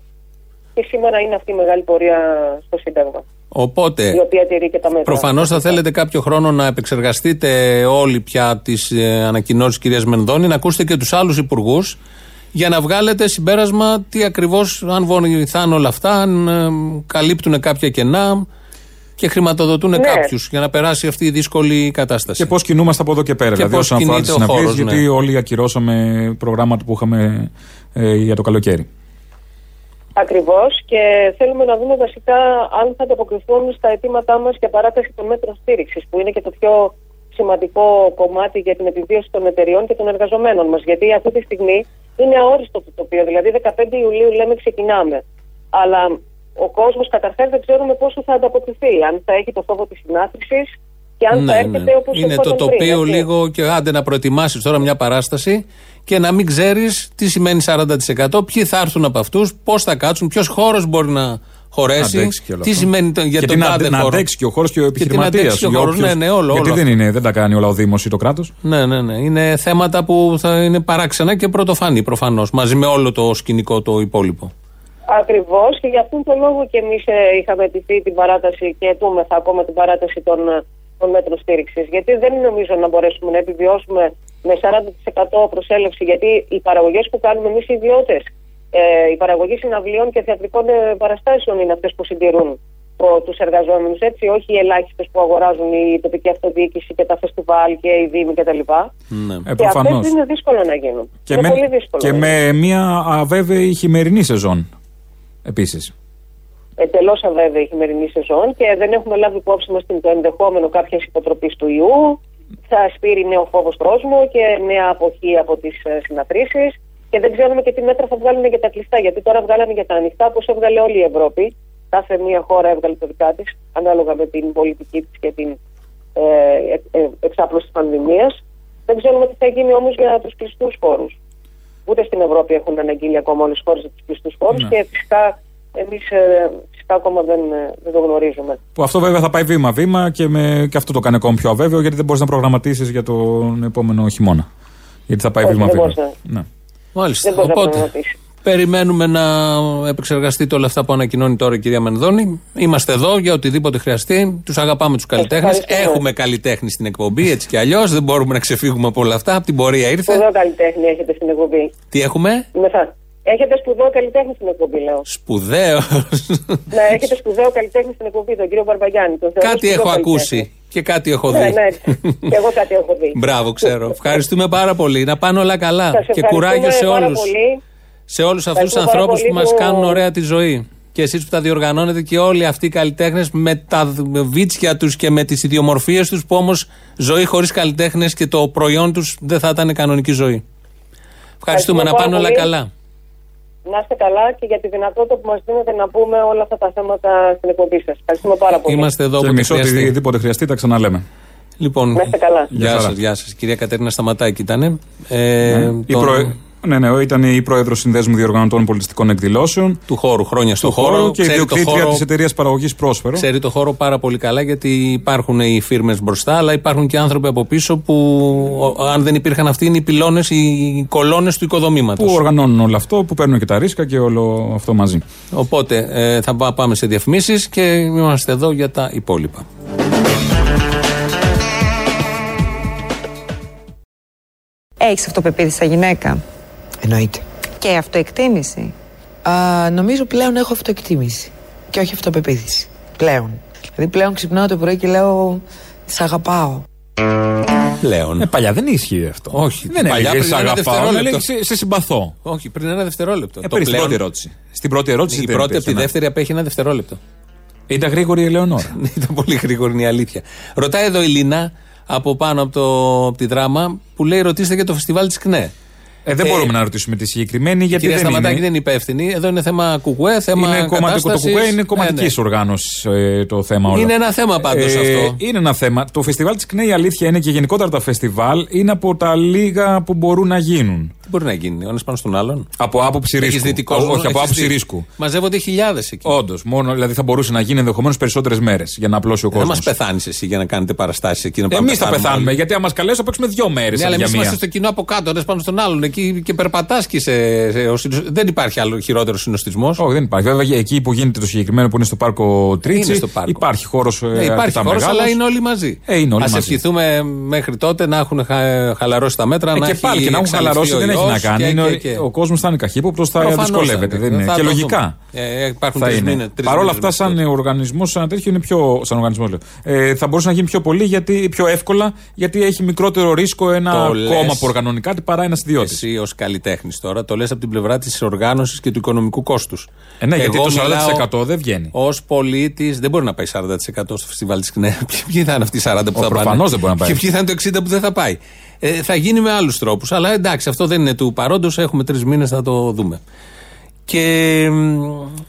Και σήμερα είναι αυτή η μεγάλη πορεία στο Σύνταγμα. οπότε Η οποία τηρεί και τα μέτρα. Προφανώς θα θέλετε κάποιο χρόνο να επεξεργαστείτε όλοι πια τις ε, ανακοινώσεις κυρίας Μενδώνη, να ακούσετε και τους άλλους υπουργούς για να βγάλετε συμπέρασμα τι ακριβώς, αν βοηθάνε όλα αυτά, αν ε, καλύπτουν κάποια κενά και χρηματοδοτούν Ναι. κάποιους για να περάσει αυτή η δύσκολη κατάσταση. Και πώς κινούμαστε από εδώ και πέρα. Και δηλαδή, πώς όσον αφορά τις κινείται ο συναυλίες, χώρος, ναι. γιατί όλοι ακυρώσαμε προγράμματα που είχαμε ε, για το καλοκαίρι. Ακριβώς και θέλουμε να δούμε βασικά αν θα ανταποκριθούν στα αιτήματά μας για παράταση των μέτρων στήριξης, που είναι και το πιο σημαντικό κομμάτι για την επιβίωση των εταιριών και των εργαζομένων μας. Γιατί αυτή τη στιγμή είναι αόριστο το τοπίο. Δηλαδή, 15 Ιουλίου λέμε ξεκινάμε. Αλλά ο κόσμος καταρχάς δεν ξέρουμε πόσο θα ανταποκριθεί. Αν θα έχει το φόβο της συνάθρησης και αν θα Ναι, έρχεται ναι. όπω Είναι το τοπίο λίγο και άντε να προετοιμάσεις τώρα μια παράσταση και να μην ξέρεις τι σημαίνει 40%, ποιοι θα έρθουν από αυτούς, πώς θα κάτσουν, ποιος χώρος μπορεί να χωρέσει, αντέξει και όλο τι αυτό. σημαίνει το- για και τον τι να, τάδε να χώρο. αντέξει και ο χώρος και ο Και τι να επιχειρηματίας. αντέξει και ο χώρος, ναι, ναι, όλο, Γιατί όλο δεν, αυτό. είναι, δεν τα κάνει όλα ο Δήμος ή το κράτος; Ναι, ναι, ναι. Είναι θέματα που θα είναι παράξενα και πρωτοφανή προφανώς, μαζί με όλο το σκηνικό το υπόλοιπο. Ακριβώς και για αυτόν τον λόγο και εμείς είχαμε αιτηθεί την παράταση και αιτούμεθα ακόμα την παράταση των, ε, των μέτρων στήριξης. Γιατί δεν νομίζω να μπορέσουμε να επιβιώσουμε με 40% προσέλευση, γιατί οι παραγωγές που κάνουμε εμείς οι ιδιώτες, ε, η παραγωγή συναυλίων και θεατρικών ε, παραστάσεων είναι αυτές που συντηρούν τους εργαζόμενους, έτσι, όχι οι ελάχιστες που αγοράζουν η τοπική αυτοδιοίκηση και τα φεστιβάλ και οι δήμοι κτλ. Ναι. Ε, και αυτές προφανώς. είναι δύσκολο να γίνουν. Και, είναι με, πολύ δύσκολο. και να με μια αβέβαιη χειμερινή σεζόν. Επίσης. Εντελώς αβέβαιη η χειμερινή σεζόν και δεν έχουμε λάβει υπόψη μας το ενδεχόμενο κάποιας υποτροπής του ιού. Θα σπείρει νέο φόβο κόσμο και νέα αποχή από τις συναθρήσεις. Και δεν ξέρουμε και τι μέτρα θα βγάλουν για τα κλειστά. Γιατί τώρα βγάλανε για τα ανοιχτά, όπως έβγαλε όλη η Ευρώπη. Κάθε μία χώρα έβγαλε τα δικά της, ανάλογα με την πολιτική της και την ε, ε, ε, εξάπλωση της πανδημίας. Δεν ξέρουμε τι θα γίνει όμως για τους κλειστούς χώρους. Ούτε στην Ευρώπη έχουν αναγγείλει ακόμα όλες τις χώρες για τους κλειστούς χώρους Ναι. και φυσικά εμείς φυσικά ακόμα δεν, ε, δεν το γνωρίζουμε. Που αυτό βέβαια θα πάει βήμα-βήμα και, με, και αυτό το κάνει ακόμα πιο αβέβαιο γιατί δεν μπορείς να προγραμματίσεις για τον επόμενο χειμώνα. Γιατί θα πάει Όχι, δεν βήμα-βήμα. μπορείς να- Ναι. Μάλιστα. Δεν μπορεί να Οπότε, προγραμματίσει. περιμένουμε να επεξεργαστείτε όλα αυτά που ανακοινώνει τώρα η κυρία Μενδώνη. Είμαστε εδώ για οτιδήποτε χρειαστεί. Τους αγαπάμε τους καλλιτέχνες. ευχαριστούμε. Έχουμε καλλιτέχνη στην εκπομπή, έτσι κι αλλιώς. Δεν μπορούμε να ξεφύγουμε από όλα αυτά. Από την πορεία ήρθε. Σπουδαίο καλλιτέχνη έχετε στην εκπομπή. Τι έχουμε, Μεθά. Έχετε σπουδαίο καλλιτέχνη στην εκπομπή, λέω. σπουδαίος. ναι, έχετε σπουδαίο καλλιτέχνη στην εκπομπή, τον κύριο Μπαρμπαγιάννη. Τον θεωρώ κάτι σπουδαίο έχω καλλιτέχνη. ακούσει και κάτι έχω δει. Ναι, ναι. και εγώ κάτι έχω δει. Μπράβο, ξέρω. Ευχαριστούμε πάρα πολύ. Να πάνε όλα καλά. Σας Και κουράγιο σε ευχαριστούμε πάρα όλους. πολύ. Σε όλους αυτούς τους Ευχαριστούμε πάρα ανθρώπους που πολύ μας που- κάνουν ωραία τη ζωή. Και εσείς που τα διοργανώνετε και όλοι αυτοί οι καλλιτέχνες με τα βίτσια τους και με τις ιδιομορφίες τους που όμως ζωή χωρίς καλλιτέχνες και το προϊόν τους δεν θα ήταν κανονική ζωή. Ευχαριστούμε. Να πάρα πάνε όλα πολύ. καλά. Να είστε καλά και για τη δυνατότητα που μας δίνετε να πούμε όλα αυτά τα θέματα στην εκπομπή σας. Ευχαριστούμε πάρα πολύ. Είμαστε εδώ Και όποτε εμεί χρειαστεί. οτιδήποτε χρειαστεί τα ξαναλέμε. Λοιπόν, Να είστε καλά. Γεια Γεια σας, χαρά. γεια σας. Κυρία Κατερίνα Σταματάκη ήταν. Ε, Ναι. Η τον- προε- Ναι, ναι, ήταν η πρόεδρος Συνδέσμου Διοργανωτών Πολιτιστικών Εκδηλώσεων. Του χώρου, χρόνια στο του χώρο. χώρου και Ξέρει το ιδιοκτήτρια χώρο- της εταιρείας παραγωγής Πρόσφερο. Ξέρει το χώρο πάρα πολύ καλά γιατί υπάρχουν οι φίρμες μπροστά, αλλά υπάρχουν και άνθρωποι από πίσω που, ο- αν δεν υπήρχαν αυτοί, είναι οι πυλώνες, οι κολόνες του οικοδομήματος. Που οργανώνουν όλο αυτό, που παίρνουν και τα ρίσκα και όλο αυτό μαζί. Οπότε ε, θα πά- πάμε σε διαφημίσεις και είμαστε εδώ για τα υπόλοιπα. Έχεις αυτοπεποίθηση σαν γυναίκα; Εννοείται. Και αυτοεκτίμηση. Α, νομίζω πλέον έχω αυτοεκτίμηση. Και όχι αυτοπεποίθηση. Πλέον. Δηλαδή πλέον ξυπνάω το πρωί και λέω Σ' αγαπάω. Πλέον. Ε, παλιά δεν ίσχυε αυτό. Όχι. Δεν παλιά έλεγε πριν σε ένα αγαπάω, δευτερόλεπτο. έλεγε σε, σε συμπαθώ. Όχι, πριν ένα δευτερόλεπτο. Ε, πριν στην πρώτη ερώτηση. Στην πρώτη ερώτηση Η δεν πρώτη από υπήρχε, τη ναι. δεύτερη απέχει ένα δευτερόλεπτο. Ήταν γρήγορη η Ελεονόρα. Ήταν πολύ γρήγορη είναι η αλήθεια. Ρωτάει εδώ η Λίνα από πάνω από, το, από τη δράμα που λέει ρωτήστε για το φεστιβάλ της ΚΝΕ. Ε, δεν Ε, μπορούμε να ρωτήσουμε τη συγκεκριμένη Η γιατί κυρία δεν Σταματάκη είναι. δεν είναι υπεύθυνη. Εδώ είναι θέμα κουκουέ, θέμα είναι κομματικό, το κατάστασης. κουκουέ είναι Ναι, κομματικής ναι. οργάνωσης ε, το θέμα όλο. Είναι ένα θέμα πάντως αυτό. Ε, Είναι ένα θέμα. Το φεστιβάλ της ΚΝΕ η αλήθεια είναι και γενικότερα τα φεστιβάλ είναι από τα λίγα που μπορούν να γίνουν. Τι μπορεί να γίνει, ο ένας πάνω στον άλλον; Από άποψη Έχεις ρίσκου. δυτικός Ό- ζώο, Όχι, από έχεις άποψη δι- ρίσκου. Μαζεύονται χιλιάδες εκεί. Όντως. Μόνο δηλαδή θα μπορούσε να γίνει ενδεχομένως περισσότερες μέρες για να απλώσει ο Δεν κόσμος. μας πεθάνεις εσύ για να κάνετε παραστάσεις εκεί να πάμε Εμείς θα πεθάνουμε γιατί αν μας καλέσει θα παίξουμε δύο μέρες. Ναι, αλλά για εμείς μία. είμαστε στο κοινό από κάτω, ένας πάνω στον άλλον. Εκεί και περπατάς και σε, σε- ο συνο- Δεν υπάρχει άλλο χειρότερος συνοστισμός. Όχι, δεν υπάρχει. Βέβαια, εκεί που γίνεται το συγκεκριμένο που είναι στο πάρκο Τρίτσι, Είναι στο πάρκο. υπάρχει χώρος. Ναι, υπάρχει χώρος, αλλά είναι όλοι μαζί. Ε, είναι όλοι Ας μαζί. ευχηθούμε μέχρι τότε να έχουν χα- χαλαρώσει τα μέτρα. Ε, να και έχει πάλι και να έχουν εξαλειφθεί χαλαρώσει ο δεν έχει ιός να κάνει. και- Είναι ο- και- και- Ο κόσμος θα είναι καχύποπτος, θα Προφανώς δυσκολεύεται. θα Δεν είναι. είναι. Θα Και το λογικά. Δούμε. Ε, υπάρχουν θα τρεις είναι. μήνες- τρεις Παρ' όλα μήνες αυτά, σαν οργανισμός, σαν τέτοιο είναι πιο. Σαν οργανισμό, λέω. Ε, θα μπορούσε να γίνει πιο πολύ, γιατί, πιο εύκολα, γιατί έχει μικρότερο ρίσκο ένα Το κόμμα λες. που οργανώνει κάτι παρά ένας ιδιώτης. Εσύ ως καλλιτέχνης τώρα το λες από την πλευρά της οργάνωσης και του οικονομικού κόστους. Ε, ναι, γιατί το 40% δεν βγαίνει. Ω πολίτης δεν μπορεί να πάει 40% στο φεστιβάλ της ΚΝΕ. Ποιοι θα είναι αυτοί οι 40 που Ο, θα πάνε; προφανώς δεν μπορεί να πάει. Και ποιοι θα είναι το 60 που δεν θα πάει; Ε, θα γίνει με άλλους τρόπους. Αλλά εντάξει, αυτό δεν είναι του παρόντος. Έχουμε τρεις μήνες να το δούμε. Και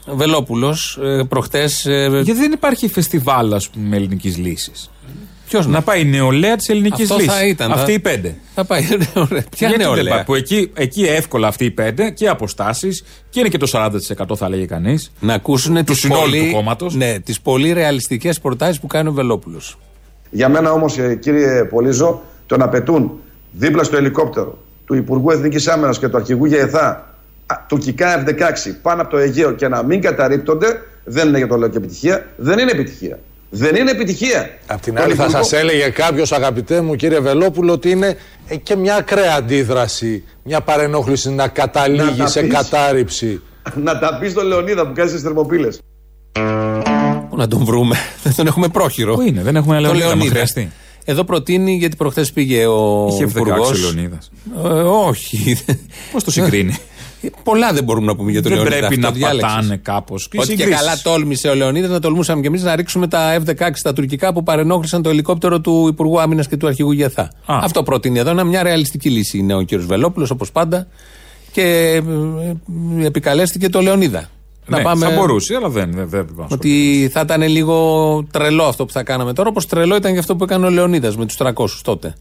Βελόπουλος, προχτές. Γιατί δεν υπάρχει φεστιβάλ, ας πούμε, με ελληνικής λύσης. Ποιος Να πάει; η νεολαία της ελληνικής Αυτό λύσης. θα ήταν, Αυτοί θα- οι πέντε. Θα πάει. Ωραία. Ποια Γιατί δεν νεολαία. πάει, Που εκεί, εκεί εύκολα αυτοί οι πέντε και αποστάσεις και είναι και το 40% θα λέγει κανείς. Να ακούσουν του τις συνόλου πολύ, του κόμματος. Ναι, τις πολύ ρεαλιστικές προτάσεις που κάνει ο Βελόπουλος. Για μένα όμως, κύριε Πολίζο, το να πετούν δίπλα στο ελικόπτερο του Υπουργού Εθνικής Άμυνας και του Αρχηγού ΓΕΘΑ του ΚΙΚΑ F16 πάνω από το Αιγαίο και να μην καταρρύπτονται, δεν είναι για το λέω και επιτυχία. Δεν είναι επιτυχία. Δεν είναι επιτυχία. Απ' την Τον άλλη, θα Υπουργό- σας έλεγε κάποιος, αγαπητέ μου κύριε Βελόπουλο, ότι είναι ε, και μια ακραία αντίδραση, μια παρενόχληση να καταλήγει Να τα σε πεις. κατάρριψη. να τα πεις στον Λεωνίδα που κάνει στι θερμοπύλες. Πού να τον βρούμε; Δεν τον έχουμε πρόχειρο. Πού είναι, δεν έχουμε ένα Τον Λεωνίδα, μα Λεωνίδα. χρειαστεί. Εδώ προτείνει, γιατί προχθές πήγε ο Είχε F16 Υπουργός. ο Λεωνίδας. Ε, όχι. Πώς το συγκρίνει; Πολλά δεν μπορούμε να πούμε για τον δεν Λεωνίδα. πρέπει αυτό να διάλεξες. πατάνε κάπως. Ότι και καλά τόλμησε ο Λεωνίδα να τολμούσαμε κι εμείς να ρίξουμε τα F-16 τα τουρκικά που παρενόχλησαν το ελικόπτερο του Υπουργού Άμυνας και του Αρχηγού Γεθά. Αυτό προτείνει εδώ. Είναι μια ρεαλιστική λύση είναι ο κ. Βελόπουλος όπως πάντα. Και ε, ε, επικαλέστηκε το Λεωνίδα. Ναι, θα μπορούσε, αλλά δεν. δεν, δεν δεν- Ότι θα ήταν λίγο τρελό αυτό που θα κάναμε τώρα, όπως τρελό ήταν και αυτό που έκανε ο Λεωνίδας με τους 300 τότε.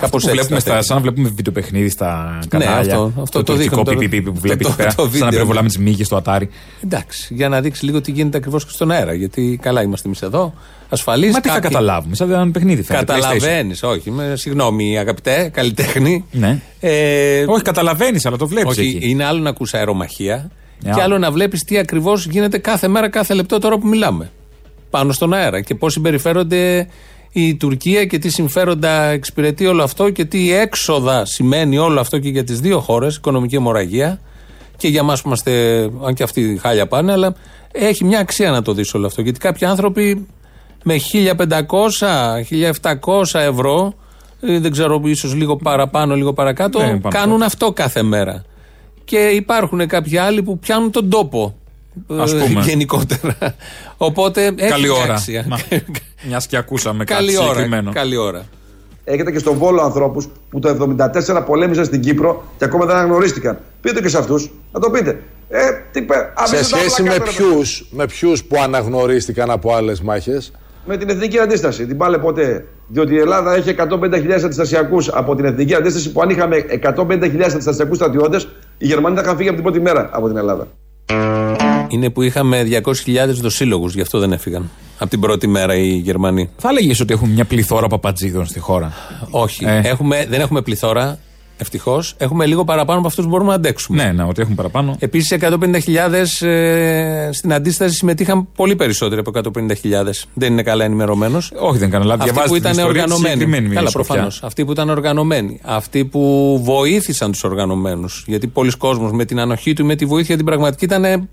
Αυτό Κάπως που έτσι βλέπουμε τα στα, θέλει. σαν να βλέπουμε βιντεοπαιχνίδι στα κανάλια. Ναι, αυτό- αυτό το τουρκικό δείχνουν τώρα. πιπιπι που βλέπεις Το- εκεί πέρα. το Σαν να βίντεο. πυροβολάμε τις μύγες στο ατάρι. Εντάξει, για να δείξει λίγο τι γίνεται ακριβώς και στον αέρα. Γιατί καλά είμαστε εμείς εδώ, ασφαλείς. Μα τι θα καταλάβουμε, σαν ένα παιχνίδι φαίνεται. Καταλαβαίνεις, όχι. Με, συγγνώμη, αγαπητέ, καλλιτέχνη. Ναι. Ε, Όχι, καταλαβαίνεις, αλλά το βλέπεις όχι, εκεί. είναι άλλο να ακούς αερομαχία Ναι, και άλλο. άλλο να βλέπεις τι ακριβώς γίνεται κάθε μέρα, κάθε λεπτό τώρα που μιλάμε. Πάνω στον αέρα και πώς συμπεριφέρονται η Τουρκία και τι συμφέροντα εξυπηρετεί όλο αυτό και τι έξοδα σημαίνει όλο αυτό και για τις δύο χώρες, οικονομική αιμορραγία και για εμά που είμαστε, αν και αυτοί χάλια πάνε, αλλά έχει μια αξία να το δεις όλο αυτό. Γιατί κάποιοι άνθρωποι με 1500-1700 ευρώ, ε, δεν ξέρω, ίσως λίγο παραπάνω, λίγο παρακάτω, Ναι, πάνω κάνουν κάτω. αυτό κάθε μέρα. Και υπάρχουν κάποιοι άλλοι που πιάνουν τον τόπο. Ας ε, πούμε. γενικότερα. Οπότε έχει Καλή μια ώρα. αξία. Μιας και ακούσαμε κάτι Καλή ώρα. συγκεκριμένο. Καλή ώρα. Έχετε και στον Βόλο ανθρώπους που το 1974 πολέμησαν στην Κύπρο και ακόμα δεν αναγνωρίστηκαν. Πείτε και σε αυτούς, να το πείτε. Ε, τι πέ, Σε αφήστε τα σχέση όπλα με κάτω, ρε ποιους με ποιους που αναγνωρίστηκαν από άλλες μάχες; με την εθνική αντίσταση. Την πάλε ποτέ. Διότι η Ελλάδα έχει 150.000 αντιστασιακούς από την εθνική αντίσταση που αν είχαμε 150.000 αντιστασιακούς στρατιώτες, οι Γερμανοί θα είχαν φύγει από την πρώτη μέρα από την Ελλάδα. Είναι που είχαμε 200.000 δοσύλλογους, γι' αυτό δεν έφυγαν. Από την πρώτη μέρα οι Γερμανοί. Θα έλεγε ότι έχουμε μια πληθώρα παπατζίδων στη χώρα. Όχι. Ε. Έχουμε, δεν έχουμε πληθώρα. Ευτυχώς. Έχουμε λίγο παραπάνω από αυτούς που μπορούμε να αντέξουμε. Ναι, ναι, ότι έχουμε παραπάνω. Επίσης, 150.000 ε, στην αντίσταση συμμετείχαν πολύ περισσότεροι από 150.000. Δεν είναι καλά ενημερωμένος. Όχι, δεν κάνω λάθο. Αυτοί που ήταν οργανωμένοι. Καλά, προφανώ. προφανώς. Αυτοί που ήταν οργανωμένοι. Αυτοί που βοήθησαν τους οργανωμένους. Γιατί πολλοί κόσμοι με την ανοχή του ή με τη βοήθεια την πραγματική ήταν ε, ε,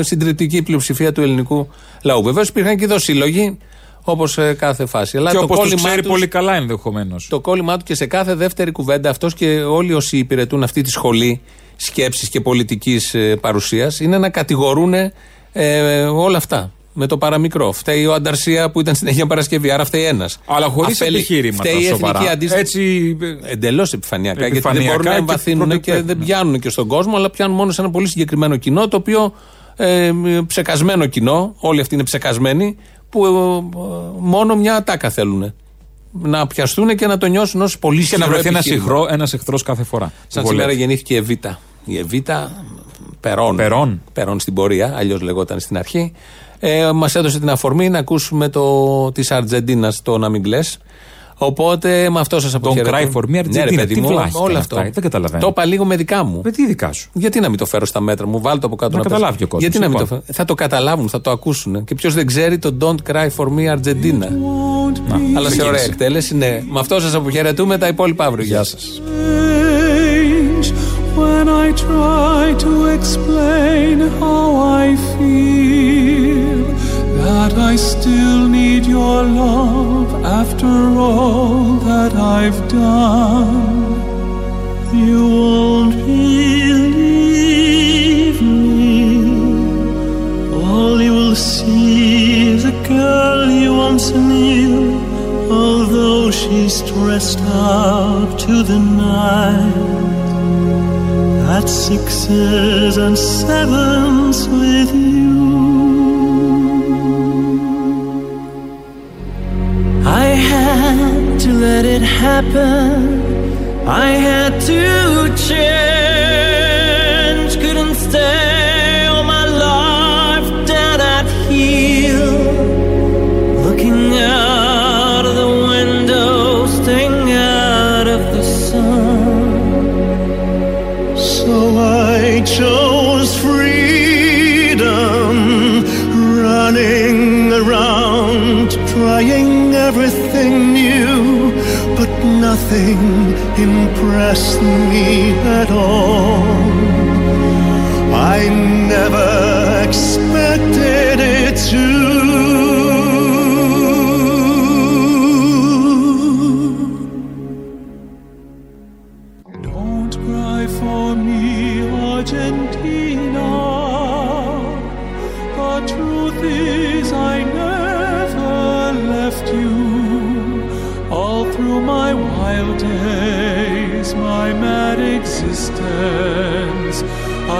συντριπτική πλειοψηφία του ελληνικού λαού. Βεβαίως υπήρχαν και δοσύλλογοι Όπως σε κάθε φάση. Αλλά Και το όπως τους κόλλημά ξέρει τους- πολύ καλά ενδεχομένως. το κόλλημά του και σε κάθε δεύτερη κουβέντα αυτός και όλοι όσοι υπηρετούν αυτή τη σχολή σκέψης και πολιτικής παρουσίας είναι να κατηγορούν ε, όλα αυτά. Με το παραμικρό. Φταίει ο Ανταρσία που ήταν στην Αγία Παρασκευή, άρα φταίει ένας. Αλλά χωρίς επιχείρηματα Φταίει η σοβαρά. εθνική αντίσταση. Έτσι. Εντελώς επιφανειακά, Γιατί δεν Επιφανειακά μπορούν να και εμβαθύνουν και, πρωτοπαίρουν. δεν πιάνουν και στον κόσμο, αλλά πιάνουν μόνο σε ένα πολύ συγκεκριμένο κοινό, το οποίο ε, ψεκασμένο κοινό, όλοι αυτοί είναι ψεκασμένοι, που ε, μόνο μια ατάκα θέλουν. Να πιαστούν και να το νιώσουν ως πολύ Και να ισχυρό βρεθεί ένας επιχείρημα. ένας εχθρός κάθε φορά. Σαν Που σήμερα βολεύει. γεννήθηκε η Εβίτα. Η Εβίτα Περών. Περών. Περών στην πορεία, αλλιώς λεγόταν στην αρχή. Ε, Μας έδωσε την αφορμή να ακούσουμε το της Αρτζεντίνα το να μην κλαις. Οπότε με αυτό σας αποχαιρετώ. cry for me, Ναι, ρε Αργεντίνα. παιδί Τι μου, βλάχη όλο ήταν αυτό. αυτά, δεν καταλαβαίνω. Το είπα λίγο με δικά μου. Με τι δικά σου. Γιατί να μην το φέρω στα μέτρα μου, βάλω το από κάτω Να πέσει. καταλάβει και ο κόσμος, Γιατί να μην το λοιπόν. φέρω. Θα το καταλάβουν, θα το ακούσουν. Και ποιος δεν ξέρει το Don't Cry for Me Argentina. Αλλά σε ωραία εκτέλεση, ναι. Με αυτό σας αποχαιρετούμε τα υπόλοιπα αύριο. Γεια σας. That I still need your love after all that I've done. You won't believe me. All you will see is a girl you once knew, although she's dressed up to the night. At sixes and sevens with you. Let it happen. I had to change. Impressed me at all. I never existence,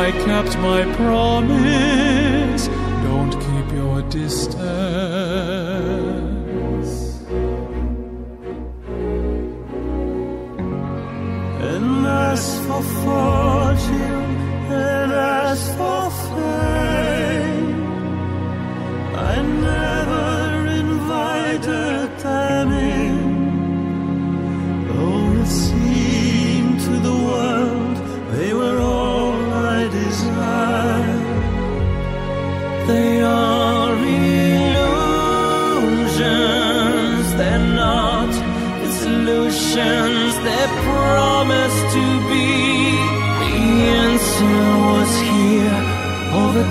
I kept my promise. Don't keep your distance. As for fortune,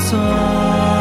time.